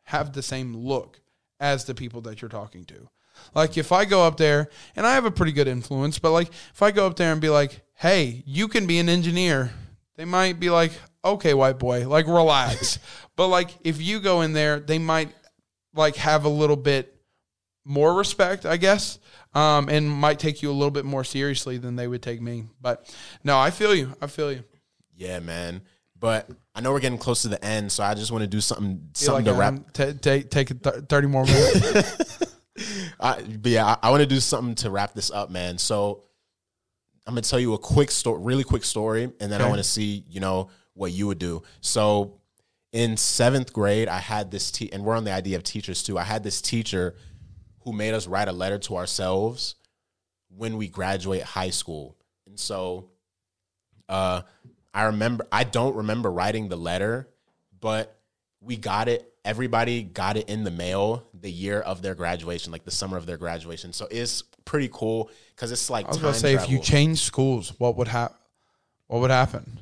have the same look as the people that you're talking to. Like if I go up there and I have a pretty good influence, but like if I go up there and be like, "Hey, you can be an engineer," they might be like, "Okay, white boy, like relax." [LAUGHS] but like if you go in there, they might like have a little bit more respect, I guess, um, and might take you a little bit more seriously than they would take me. But no, I feel you. I feel you. Yeah, man. But I know we're getting close to the end, so I just want to do something something like to wrap. ta- ta- take th- thirty more minutes. [LAUGHS] I, but yeah, I, I want to do something to wrap this up, man. So I'm gonna tell you a quick story, really quick story, and then I want to see, you know, what you would do. So in seventh grade, I had this, te- and we're on the idea of teachers too. I had this teacher who made us write a letter to ourselves when we graduate high school, and so uh, I remember, I don't remember writing the letter, but we got it. Everybody got it in the mail the year of their graduation, like the summer of their graduation. So it's pretty cool because it's like I was to say, if you change schools, what would happen? What would happen?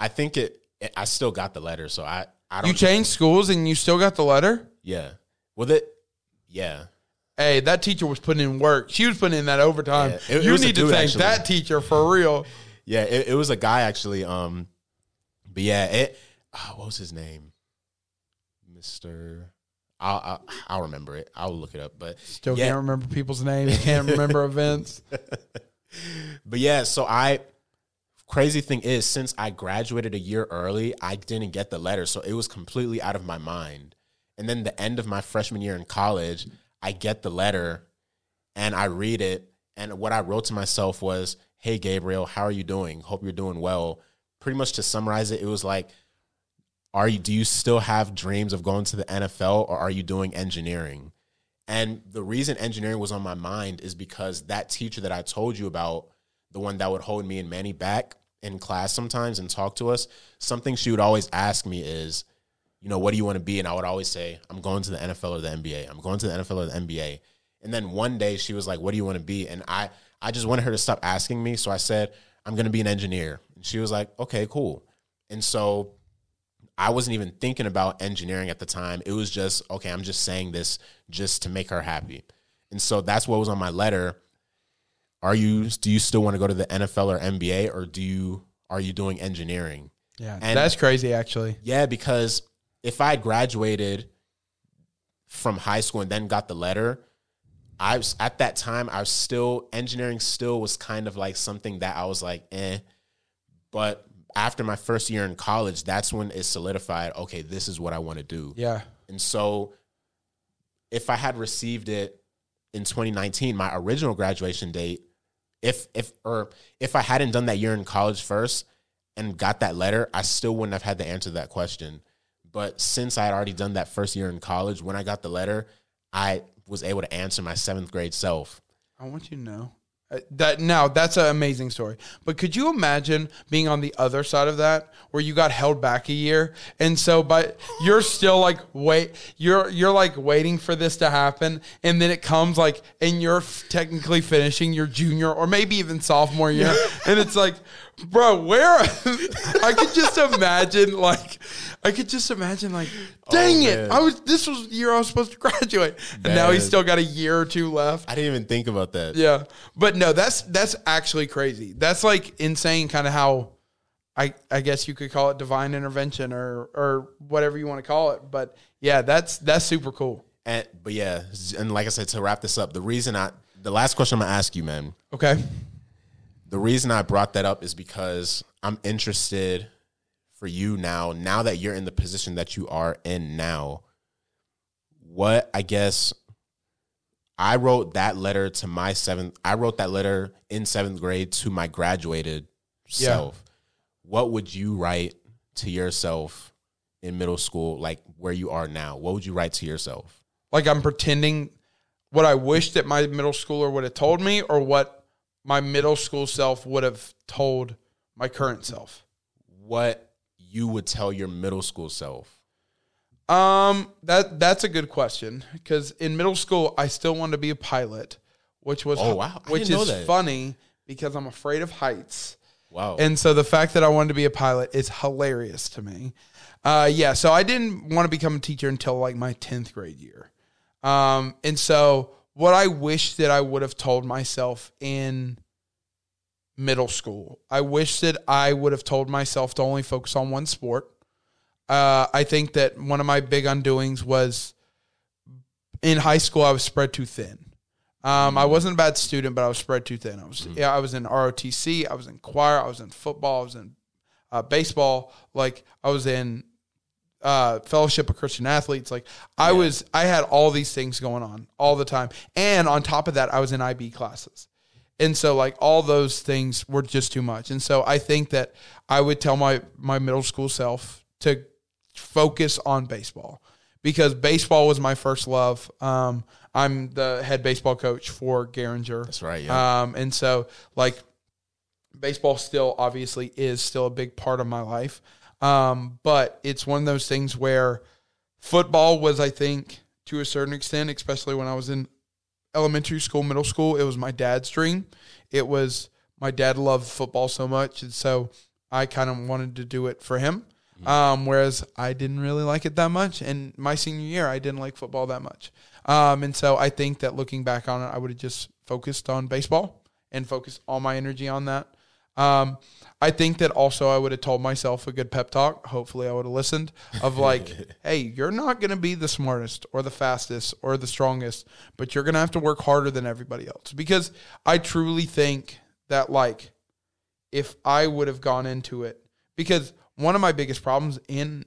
I think it, it. I still got the letter, so I. I don't. You changed schools and you still got the letter. yeah. With it. Yeah. Hey, that teacher was putting in work. She was putting in that overtime. Yeah, it- it you a need to thank actually. that teacher for real. Yeah. It, it was a guy actually. Um. But yeah. It. ah, what was his name? Mister. I'll, I'll I'll remember it. I'll look it up. But Still yeah. can't remember people's names. Can't remember [LAUGHS] events. [LAUGHS] But yeah, so I crazy thing is since I graduated a year early, I didn't get the letter, so it was completely out of my mind. And then the end of my freshman year in college, I get the letter and I read it and what I wrote to myself was, "Hey Gabriel, how are you doing? Hope you're doing well." Pretty much to summarize it, it was like are you do you still have dreams of going to the NFL or are you doing engineering? And the reason engineering was on my mind is because that teacher that I told you about the one that would hold me and Manny back in class sometimes and talk to us, something she would always ask me is, you know, what do you want to be? And I would always say, I'm going to the NFL or the NBA. I'm going to the NFL or the NBA. And then one day she was like, what do you want to be? And I, I just wanted her to stop asking me. So I said, I'm going to be an engineer. And she was like, okay, cool. And so I wasn't even thinking about engineering at the time. It was just, okay, I'm just saying this just to make her happy. And so that's what was on my letter. Are you do you still want to go to the NFL or NBA or do you are you doing engineering? Yeah, And- that's crazy. Actually, Yeah, because if I graduated from high school and then got the letter, I was at that time I was still engineering still was kind of like something that I was like, eh. But after my first year in college, that's when it solidified, okay, this is what I want to do. yeah, And so if I had received it in 2019, my original graduation date, if if or if I hadn't done that year in college first and got that letter, I still wouldn't have had to answer that question. But since I had already done that first year in college, when I got the letter, I was able to answer my seventh grade self. I want you to know uh, that now that's an amazing story. But could you imagine being on the other side of that, where you got held back a year, and so but you're still like wait, you're you're like waiting for this to happen, and then it comes like, and you're f- technically finishing your junior or maybe even sophomore year, [LAUGHS] and it's like, bro, where? [LAUGHS] I could just imagine like. I could just imagine, like, oh, dang it! I was. This was the year I was supposed to [LAUGHS] graduate, and now he's still got a year or two left. I didn't even think about that. Yeah, but no, that's that's actually crazy. That's like insane, kind of how I I guess you could call it divine intervention or or whatever you want to call it. But yeah, that's that's super cool. And but yeah, and like I said, to wrap this up, the reason I the last question I'm gonna ask you, man, Okay, the reason I brought that up is because I'm interested for you now, now that you're in the position that you are in now. What I guess I wrote that letter to my seventh, I wrote that letter in seventh grade to my graduated Yeah. self. What would you write to yourself in middle school, like where you are now? What would you write to yourself? like I'm pretending what I wish that my middle schooler would have told me, or what my middle school self would have told my current self. What you would tell your middle school self? Um, that that's a good question because in middle school I still wanted to be a pilot, which was Oh, wow. I which is funny because I'm afraid of heights, Wow. and so the fact that I wanted to be a pilot is hilarious to me. Uh, yeah, so I didn't want to become a teacher until like my tenth grade year, um, and so what I wish that I would have told myself in middle school, I wish that I would have told myself to only focus on one sport. Uh, I think that one of my big undoings was in high school. I was spread too thin. Um, I wasn't a bad student, but I was spread too thin. I was yeah, I was in ROTC, I was in choir, I was in football, I was in uh, baseball. Like I was in uh, Fellowship of Christian Athletes. Like I was, I had all these things going on all the time, and on top of that, I was in IB classes. And so like all those things were just too much. And so I think that I would tell my my middle school self to focus on baseball because baseball was my first love. Um, I'm the head baseball coach for Garinger. That's right, yeah. Um, and so like baseball still obviously is still a big part of my life. Um, but it's one of those things where football was, I think, to a certain extent, especially when I was in elementary school, middle school, it was my dad's dream. It was my dad loved football so much, and so I kind of wanted to do it for him. Um, whereas I didn't really like it that much, and my senior year I didn't like football that much. Um, and so I think that looking back on it, I would have just focused on baseball and focused all my energy on that. Um, I think that also I would have told myself a good pep talk. Hopefully, I would have listened. Of like, [LAUGHS] hey, you're not going to be the smartest or the fastest or the strongest, but you're going to have to work harder than everybody else. Because I truly think that like, if I would have gone into it, because one of my biggest problems in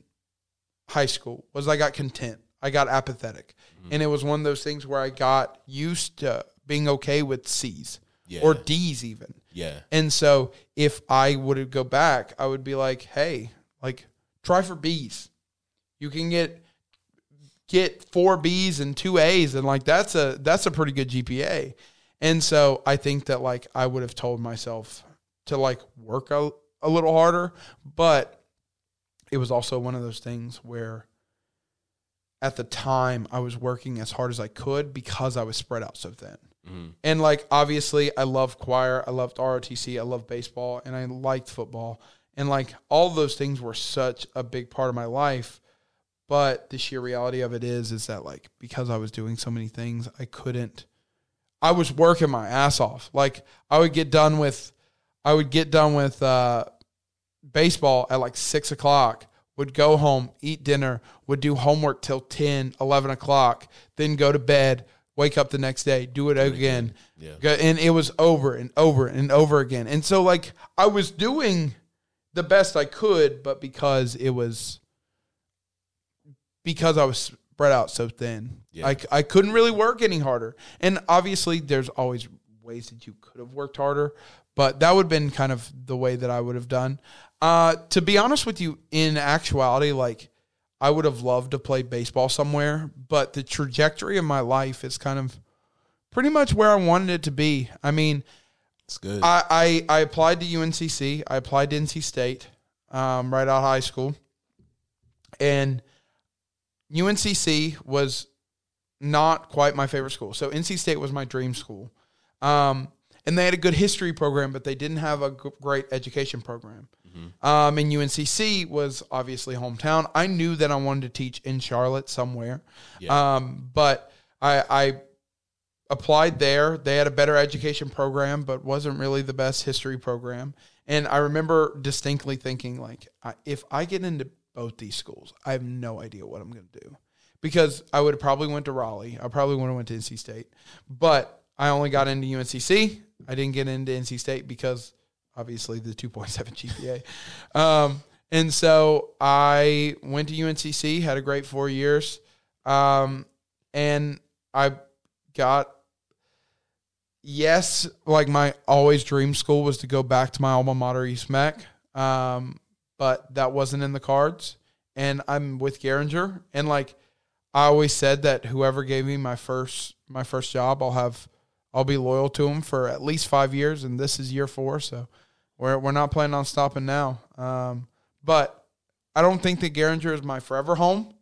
high school was I got content. I got apathetic, and it was one of those things where I got used to being okay with C's Yeah. or D's even. Yeah. And so if I would go back, I would be like, hey, like try for B's. You can get get four B's and two A's, and like that's a that's a pretty good GPA. And so I think that like I would have told myself to like work a, a little harder, but it was also one of those things where at the time I was working as hard as I could because I was spread out so thin. Mhm. And like obviously I loved choir, I loved ROTC, I loved baseball, and I liked football. And like all those things were such a big part of my life. But the sheer reality of it is is that like because I was doing so many things, I couldn't I was working my ass off. Like I would get done with I would get done with uh baseball at like six o'clock, would go home, eat dinner, would do homework till 10, 11 o'clock, then go to bed, wake up the next day, do it again. Yeah. Go- And it was over and over and over again. And so, like, I was doing the best I could, but because it was, because I was spread out so thin, Yeah. I, I couldn't really work any harder. And obviously, there's always ways that you could have worked harder, but that would have been kind of the way that I would have done. Uh, to be honest with you, in actuality, like, I would have loved to play baseball somewhere, but the trajectory of my life is kind of pretty much where I wanted it to be. I mean, It's good. I, I, I applied to UNCC. I applied to NC State um, right out of high school. And UNCC was not quite my favorite school. So NC State was my dream school. Um, and they had a good history program, but they didn't have a great education program. Um, and UNCC was obviously hometown. I knew that I wanted to teach in Charlotte somewhere. Yeah. Um, but I, I applied there. They had a better education program, but wasn't really the best history program. And I remember distinctly thinking, like, I, if I get into both these schools, I have no idea what I'm going to do because I would have probably went to Raleigh. I probably would have went to NC State, but I only got into UNCC. I didn't get into NC State because obviously the 2.7 GPA. Um, and so I went to UNCC, had a great four years, um, and I got yes, like my always dream school was to go back to my alma mater, East Meck, um, but that wasn't in the cards. And I'm with Garinger, and like I always said that whoever gave me my first my first job, I'll have I'll be loyal to him for at least five years, and this is year four, so we're we're not planning on stopping now. Um, but I don't think that Garinger is my forever home.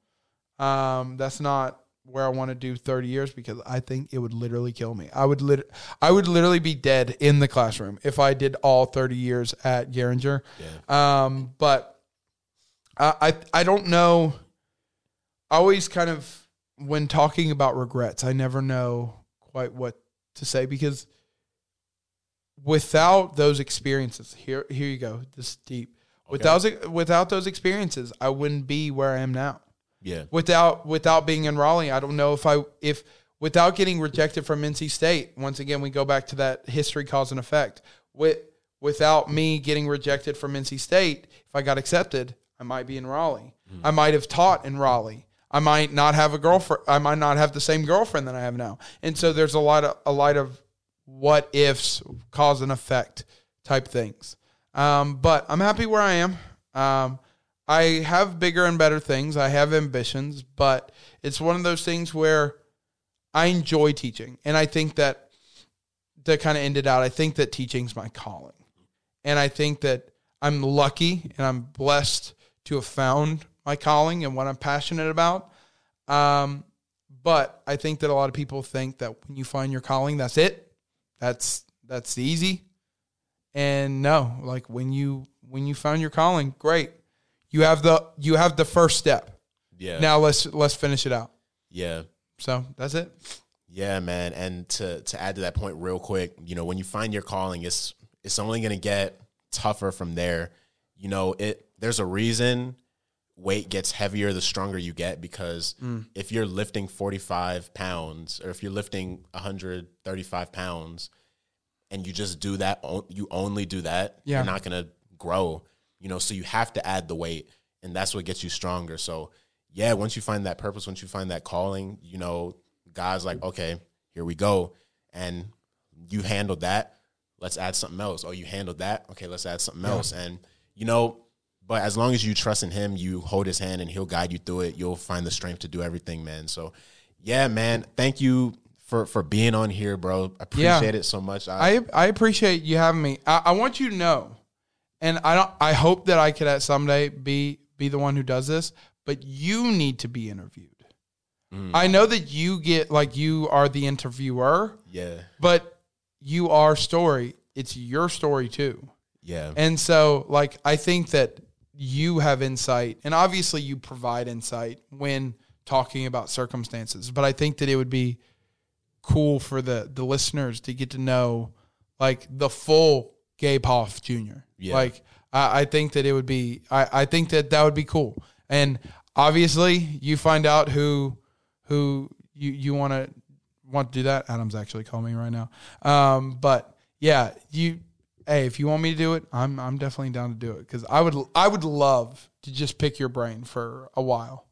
Um, that's not where I want to do 30 years because I think it would literally kill me. I would lit- I would literally be dead in the classroom if I did all 30 years at Garinger. Um, but I, I I don't know. I always kind of when talking about regrets, I never know quite what to say because without those experiences, here here you go. This is deep. Without without those experiences, I wouldn't be where I am now yeah. without without being in Raleigh. I don't know if I if without getting rejected from NC State. Once again, we go back to that history cause and effect. With without me getting rejected from NC State, if I got accepted, I might be in Raleigh. Mm-hmm. I might have taught in Raleigh. I might not have a girlfriend. I might not have the same girlfriend that I have now. And so there's a lot of a lot of what ifs, cause and effect type things. Um, but I'm happy where I am. Um, I have bigger and better things. I have ambitions, but it's one of those things where I enjoy teaching. And I think that to kind of end it out, I think that teaching's my calling. And I think that I'm lucky and I'm blessed to have found my calling and what I'm passionate about. Um, but I think that a lot of people think that when you find your calling, that's it. That's that's easy. And no, like when you when you found your calling, great. You have the you have the first step. Yeah. Now let's let's finish it out. yeah. So that's it. Yeah, man. And to to add to that point real quick, you know, when you find your calling, it's it's only gonna get tougher from there. You know, it there's a reason weight gets heavier the stronger you get because mm. if you're lifting 45 pounds or if you're lifting 135 pounds and you just do that you only do that Yeah. you're not gonna grow you know so you have to add the weight and that's what gets you stronger. So yeah once you find that purpose once you find that calling you know god's like okay here we go. And you handled that let's add something else. Oh you handled that? Okay let's add something else. And you know but as long as you trust in him you hold his hand and he'll guide you through it you'll find the strength to do everything man so yeah man thank you for for being on here, bro. I appreciate it so much. I I appreciate you having me. I, I want you to know, and I don't. I hope that I could at someday be be the one who does this, but you need to be interviewed. Mm. I know that you get like you are the interviewer, yeah, but you are story. It's your story too. yeah, And so, like, I think that you have insight, and obviously, you provide insight when talking about circumstances. But I think that it would be cool for the the listeners to get to know, like, the full Gabe Hoff Jr. Yeah. Like, I, I think that it would be. I, I think that that would be cool. And obviously, you find out who who you you want to want to do that. Adam's actually calling me right now. Um, but yeah, you. Hey, if you want me to do it, I'm I'm definitely down to do it because I would I would love to just pick your brain for a while.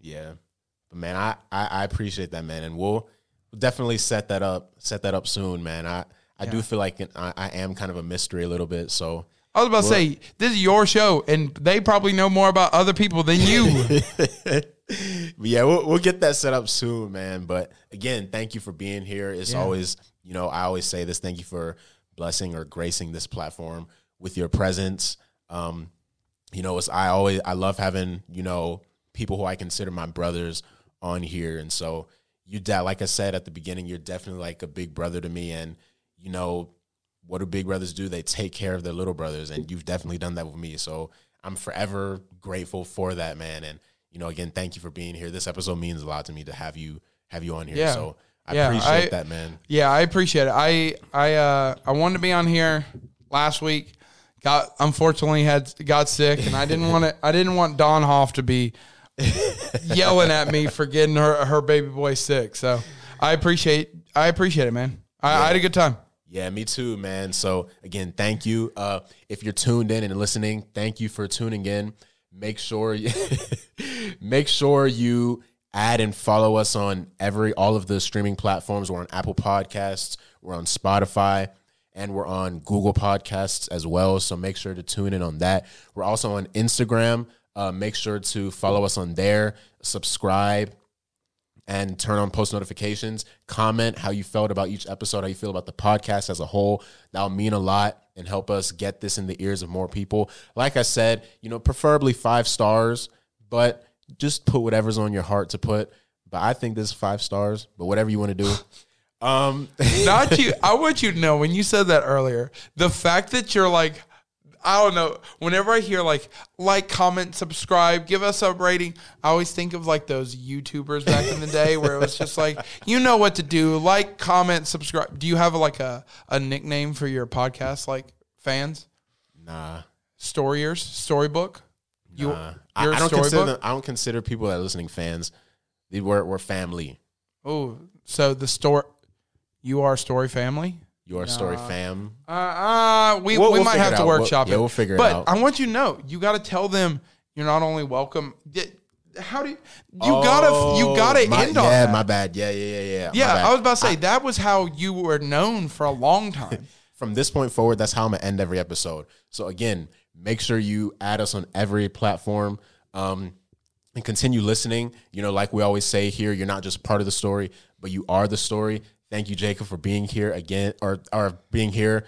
yeah. But man, I, I I appreciate that, man, and we'll definitely set that up set that up soon, man. I I do feel like I, I am kind of a mystery a little bit, so I was about to say this is your show, and they probably know more about other people than you. [LAUGHS] But yeah, we'll, we'll get that set up soon, man. But again, thank you for being here. It's Yeah. always, you know, I always say this. Thank you for blessing or gracing this platform with your presence. Um, you know, it's I always I love having you know people who I consider my brothers on here, and so you de- like I said at the beginning, you're definitely like a big brother to me, and you know what do big brothers do? They take care of their little brothers, and you've definitely done that with me. So I'm forever grateful for that, man. And you know, again, thank you for being here. This episode means a lot to me to have you have you on here. Yeah. So I Yeah, appreciate I- that, man. Yeah, I appreciate it. I I uh I wanted to be on here last week. Got unfortunately had got sick, and I didn't want to. I didn't want Dawn Hoff to be [LAUGHS] yelling at me for getting her her baby boy sick. So I appreciate I appreciate it, man. I, I had a good time. Yeah, me too, man. So again, thank you. Uh, if you're tuned in and listening, thank you for tuning in. Make sure you [LAUGHS] make sure you add and follow us on every all of the streaming platforms. We're on Apple Podcasts, we're on Spotify, and we're on Google Podcasts as well. So make sure to tune in on that. We're also on Instagram. Uh, make sure to follow us on there. Subscribe and turn on post notifications. Comment how you felt about each episode, how you feel about the podcast as a whole. That'll mean a lot and help us get this in the ears of more people. Like I said, you know, preferably five stars, but just put whatever's on your heart to put. But I think this is five stars, but whatever you want to do. [LAUGHS] Um, [LAUGHS] Not you. I want you to know when you said that earlier, the fact that you're like, I don't know. Whenever I hear like like, comment, subscribe, give us a rating, I always think of like those YouTubers back in the day where it was just like, [LAUGHS] you know what to do, like, comment, subscribe. Do you have like a a nickname for your podcast, like fans, nah. storyers, storybook? You, Nah. I, you're I a don't consider them, I don't consider people that are listening fans. They we're, we're family. Oh, so the store, you are story family. You are story fam. Uh, uh we, We'll- we we'll might have to out. workshop We'll- it. yeah, we'll figure it out. but. I want you to know, you got to tell them you're not only welcome. How do you? You gotta you gotta Oh, my, end on yeah, that. my bad. Yeah, yeah, yeah, yeah. yeah. I was about to say that was how you were known for a long time. [LAUGHS] from this point forward, that's how I'm gonna end every episode. So again, make sure you add us on every platform. Um, and continue listening. You know, like we always say here, you're not just part of the story, but you are the story. Thank you, Jacob, for being here again, or or being here.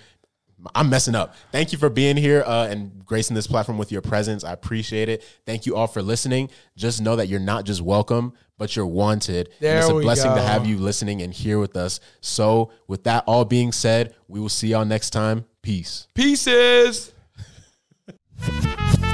I'm messing up. Thank you for being here uh, and gracing this platform with your presence. I appreciate it. Thank you all for listening. Just know that you're not just welcome, but you're wanted. and There it's a blessing to have you listening and here with us. So, with that all being said, we will see y'all next time. Peace. Pieces. Thank you.